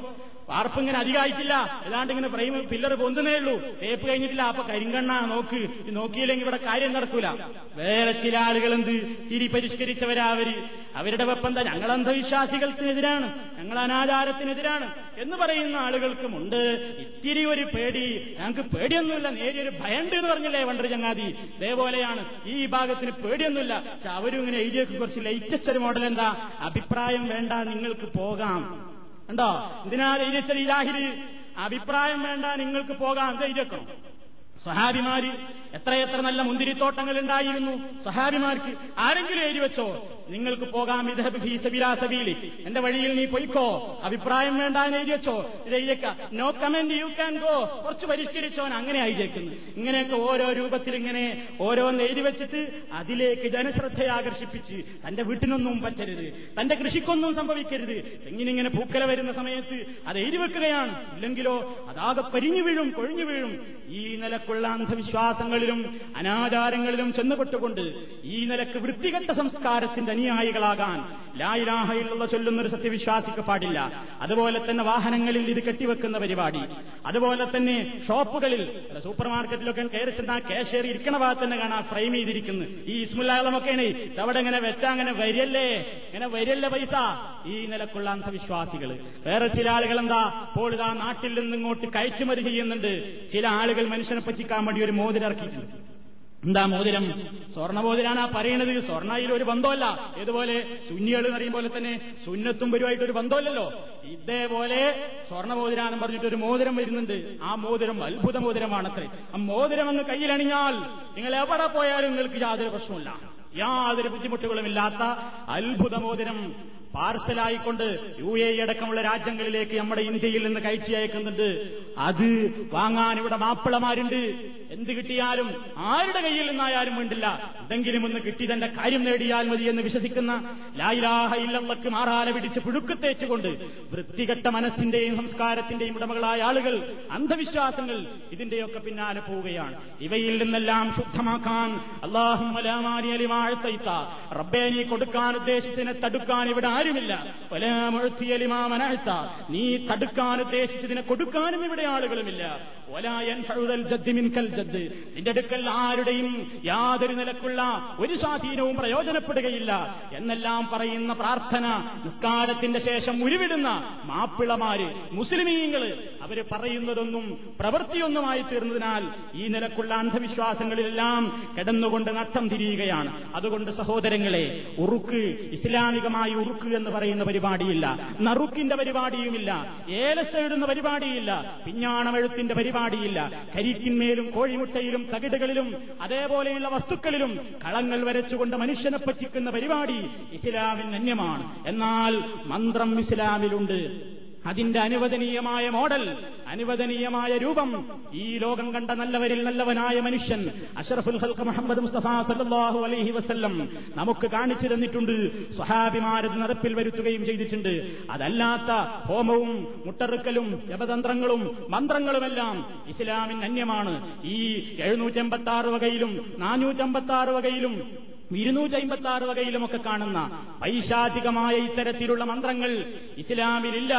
വാർപ്പ് ഇങ്ങനെ അധികമായിട്ടില്ല ഏതാണ്ട് ഇങ്ങനെ ഫ്രെയിം പില്ലർ പൊന്തുന്നേ ഉള്ളൂ. തേപ്പ് കഴിഞ്ഞിട്ടില്ല. അപ്പൊ കരിങ്കണ്ണ നോക്ക്. നോക്കിയില്ലെങ്കിൽ ഇവിടെ കാര്യം നടക്കൂല. വേറെ ചില ആളുകൾ എന്ത് തിരി പരിഷ്കരിച്ചവരാ അവർ അവരുടെ തന്നെ ഞങ്ങൾ അന്ധവിശ്വാസികൾക്കെതിരാണ്. ഞങ്ങൾ അനാചാരത്തിനെതിരാണ് എന്ന് പറയുന്ന ആളുകൾക്കുമുണ്ട് ഇത്തിരി ഒരു പേടി. ഞങ്ങൾക്ക് പേടിയൊന്നുമില്ല. നേരിയൊരു ഭയണ്ട് എന്ന് പറഞ്ഞില്ലേ വണ്ടർ ചങ്ങാതി ഇതേപോലെയാണ്. ഈ ഭാഗത്തിന് പേടിയൊന്നുമില്ല. പക്ഷെ അവരും ഇങ്ങനെ എഴുതിയൊക്കെ കുറച്ച് ലേറ്റസ്റ്റ് ഒരു മോഡൽ എന്താ? അഭിപ്രായം വേണ്ട നിങ്ങൾക്ക് പോകാം. ഉണ്ടോ ഇതിനാ ധൈര്യച്ചൽ ഇലാഹിര്? അഭിപ്രായം വേണ്ട നിങ്ങൾക്ക് പോകാം. ധൈര്യക്കണം സഹാബിമാര് എത്രയെത്ര നല്ല മുന്തിരിത്തോട്ടങ്ങൾ ഉണ്ടായിരുന്നു. സഹാബിമാർക്ക് ആരെങ്കിലും എഴുതി വെച്ചോ? നിങ്ങൾക്ക് പോകാം ഇതഹബ് എന്റെ വഴിയിൽ നീ പൊയ്ക്കോ. അഭിപ്രായം വേണ്ട എന്ന് എഴുതി എഴുതിയേക്ക. No comment you can go കുറച്ച് പരിഷ്കരിച്ചോൻ അങ്ങനെ എഴുതിയേക്കുന്നു ഇങ്ങനെയൊക്കെ ഓരോ രൂപത്തിൽ ഇങ്ങനെ ഓരോന്ന് എഴുതി വെച്ചിട്ട് അതിലേക്ക് ജനശ്രദ്ധയെ ആകർഷിപ്പിച്ച് തന്റെ വീട്ടിനൊന്നും പറ്റരുത്. തന്റെ കൃഷിക്കൊന്നും സംഭവിക്കരുത്. എങ്ങനെ പൂക്കല വരുന്ന സമയത്ത് അത് എഴുതി വെക്കുകയാണ്. ഇല്ലെങ്കിലോ അതാകെ പരിഞ്ഞു വീഴും കൊഴിഞ്ഞു വീഴും. ഈ നിലക്കുള്ള അന്ധവിശ്വാസങ്ങളിലും അനാചാരങ്ങളിലും ചെന്നുപെട്ടുകൊണ്ട് ഈ നിലയ്ക്ക് വൃത്തികെട്ട സംസ്കാരത്തിന്റെ അനുയായികളാകാൻ. ലായിലാഹയിലുള്ള ചൊല്ലുന്ന ഒരു സത്യവിശ്വാസിക്ക് പാടില്ല. അതുപോലെ തന്നെ വാഹനങ്ങളിൽ ഇത് കെട്ടിവെക്കുന്ന പരിപാടി. അതുപോലെ തന്നെ ഷോപ്പുകളിൽ സൂപ്പർ മാർക്കറ്റിലൊക്കെ കയറി ചെന്നാൽ കേശേറി ഇരിക്കണ ഭാഗത്ത് തന്നെ കാണാം ഫ്രെയിം ചെയ്തിരിക്കുന്നു. ഈ ഇസ്മുല്ലാളമൊക്കെയാണ് അവിടെ ഇങ്ങനെ വെച്ചാ അങ്ങനെ വരിയല്ലേ ഇങ്ങനെ വരിയല്ലേ പൈസ? ഈ നിലക്കുള്ള അന്ധവിശ്വാസികൾ വേറെ ചില ആളുകൾ എന്താ ഇപ്പോൾ ഇതാ നാട്ടിൽ നിന്ന് ഇങ്ങോട്ട് കയറ്റുമതി ചെയ്യുന്നുണ്ട്. ചില ആളുകൾ മനുഷ്യനെ പറ്റിക്കാൻ വേണ്ടി ഒരു മോതിരം ഇറക്കിയിട്ടുണ്ട്. എന്താ മോതിരം? സ്വർണമോതിരാണ് ആ പറയണത്. സ്വർണയിൽ ഒരു ബന്ധമല്ല ഇതുപോലെ സുന്നികൾ എന്ന് പറയുമ്പോൾ തന്നെ സുന്നത്തും വരുമായിട്ട് ഒരു ബന്ധമല്ലല്ലോ ഇതേപോലെ സ്വർണമോതിരാണെന്ന് പറഞ്ഞിട്ട് ഒരു മോതിരം വരുന്നുണ്ട്. ആ മോതിരം അത്ഭുത മോതിരമാണത്രേ. ആ മോതിരം എന്ന് കയ്യിലണിഞ്ഞാൽ നിങ്ങൾ എവിടെ പോയാലും നിങ്ങൾക്ക് യാതൊരു പ്രശ്നമില്ല യാതൊരു ബുദ്ധിമുട്ടുകളും ഇല്ലാത്ത അത്ഭുത മോതിരം. പാർസലായിക്കൊണ്ട് യു എ അടക്കമുള്ള രാജ്യങ്ങളിലേക്ക് നമ്മുടെ ഇന്ത്യയിൽ നിന്ന് കയറ്റി അയക്കുന്നുണ്ട്. അത് വാങ്ങാൻ ഇവിടെ മാപ്പിളമാരുണ്ട്. എന്ത് കിട്ടിയാലും ആരുടെ കയ്യിൽ നിന്നായാലും വേണ്ടില്ല. എന്തെങ്കിലും ഒന്ന് കിട്ടി തന്റെ കാര്യം നേടിയാൽ മതി എന്ന് വിശ്വസിക്കുന്ന ലായിലാഹ ഇല്ലക്ക് മാറാല പിടിച്ച് പുഴുക്കത്തേച്ചുകൊണ്ട് വൃത്തികെട്ട മനസ്സിന്റെയും സംസ്കാരത്തിന്റെയും ഉടമകളായ ആളുകൾ അന്ധവിശ്വാസങ്ങൾ ഇതിന്റെയൊക്കെ പിന്നാലെ പോവുകയാണ്. ഇവയിൽ നിന്നെല്ലാം ശുദ്ധമാക്കാൻ അള്ളാഹും റബ്ബേ നീ കൊടുക്കാൻ ഉദ്ദേശിച്ചതിനെ തടുക്കാൻ ഇവിടെ ആരും ആരുമില്ല നീ തടുക്കാൻ ഉദ്ദേശിച്ചതിനെ കൊടുക്കാനും ഇവിടെ ആളുകളുമില്ല. നിന്റെ അടുക്കൽ ആരുടെയും യാതൊരു നിലക്കുള്ള ഒരു സ്വാധീനവും പ്രയോജനപ്പെടുകയില്ല. എന്നെല്ലാം പറയുന്ന പ്രാർത്ഥന നിസ്കാരത്തിന്റെ ശേഷം ഉരുവിടുന്ന മാപ്പിളമാര് മുസ്ലിമീങ്ങൾ അവർ പറയുന്നതൊന്നും പ്രവൃത്തിയൊന്നുമായി തീർന്നതിനാൽ ഈ നിലക്കുള്ള അന്ധവിശ്വാസങ്ങളിലെല്ലാം കിടന്നുകൊണ്ട് നട്ടം തിരിയുകയാണ്. അതുകൊണ്ട് സഹോദരങ്ങളെ ഉറുക്ക് ഇസ്ലാമികമായി ഉറുക്ക് എന്ന് പറയുന്ന പരിപാടിയില്ല. നറുക്കിന്റെ പരിപാടിയുമില്ല. ഏലസ് എഴുതുന്ന പരിപാടിയില്ല. പിഞ്ഞാണമെഴുത്തിന്റെ പരിപാടിയില്ല. കരിക്കിന്മേലും കോഴിമുട്ടയിലും തകിടുകളിലും അതേപോലെയുള്ള വസ്തുക്കളിലും കളങ്ങൾ വരച്ചുകൊണ്ട് മനുഷ്യനെ പറ്റിക്കുന്ന പരിപാടി ഇസ്ലാമിന് അന്യമാണ്. എന്നാൽ മന്ത്രം ഇസ്ലാമിലുണ്ട്. അതിന്റെ അനുവദനീയമായ മോഡൽ അനുവദനീയമായ രൂപം ഈ ലോകം കണ്ട നല്ലവരിൽ നല്ലവനായ മനുഷ്യൻ അഷറഫുൽ ഹൽക്ക് മുഹമ്മദ് മുസ്തഫ സല്ലാഹു അലൈഹി വസ്ല്ലം നമുക്ക് കാണിച്ചു തന്നിട്ടുണ്ട് സ്വഹാബിമാരത് നടപ്പിൽ വരുത്തുകയും ചെയ്തിട്ടുണ്ട്. അതല്ലാത്ത ഹോമവും മുട്ടറുക്കലും ജപതന്ത്രങ്ങളും മന്ത്രങ്ങളുമെല്ലാം ഇസ്ലാമിന് അന്യമാണ്. ഈ എഴുന്നൂറ്റി എൺപത്തി ആറ് വകയിലും നാനൂറ്റമ്പത്തി ആറ് വകയിലും ഇരുന്നൂറ്റി അമ്പത്തി ആറ് വകയിലുമൊക്കെ കാണുന്ന പൈശാചികമായ ഇത്തരത്തിലുള്ള മന്ത്രങ്ങൾ ഇസ്ലാമിലില്ല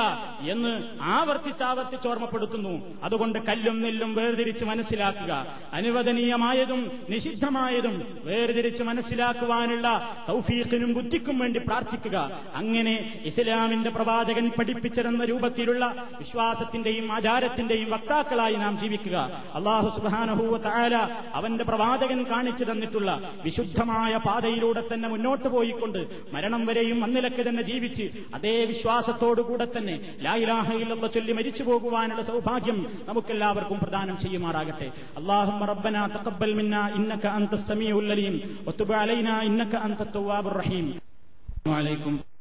എന്ന് ആവർത്തിച്ചാവർത്തിച്ച് ഓർമ്മപ്പെടുത്തുന്നു. അതുകൊണ്ട് കല്ലും നെല്ലും വേർതിരിച്ച് മനസ്സിലാക്കുക. അനുവദനീയമായതും നിഷിദ്ധമായതും വേർതിരിച്ച് മനസ്സിലാക്കുവാനുള്ള തൗഫീഖിനും ബുദ്ധിക്കും വേണ്ടി പ്രാർത്ഥിക്കുക. അങ്ങനെ ഇസ്ലാമിന്റെ പ്രവാചകൻ പഠിപ്പിച്ചിരുന്ന രൂപത്തിലുള്ള വിശ്വാസത്തിന്റെയും ആചാരത്തിന്റെയും വക്താക്കളായി നാം ജീവിക്കുക. അള്ളാഹു സുബാനഹൂവ താല അവന്റെ പ്രവാചകൻ കാണിച്ചു തന്നിട്ടുള്ള വിശുദ്ധമായ പാതയിലൂടെ തന്നെ മുന്നോട്ട് പോയിക്കൊണ്ട് മരണം വരെയും അന്നിലക്ക് തന്നെ ജീവിച്ച് അതേ വിശ്വാസത്തോടുകൂടെ തന്നെ ലായിലാഹയിലുള്ള ചൊല്ലി മരിച്ചു പോകുവാനുള്ള സൗഭാഗ്യം നമുക്കെല്ലാവർക്കും പ്രദാനം ചെയ്യുമാറാകട്ടെ. അള്ളാഹു അൻത തവ്വാബുർ റഹീം. അലൈക്കും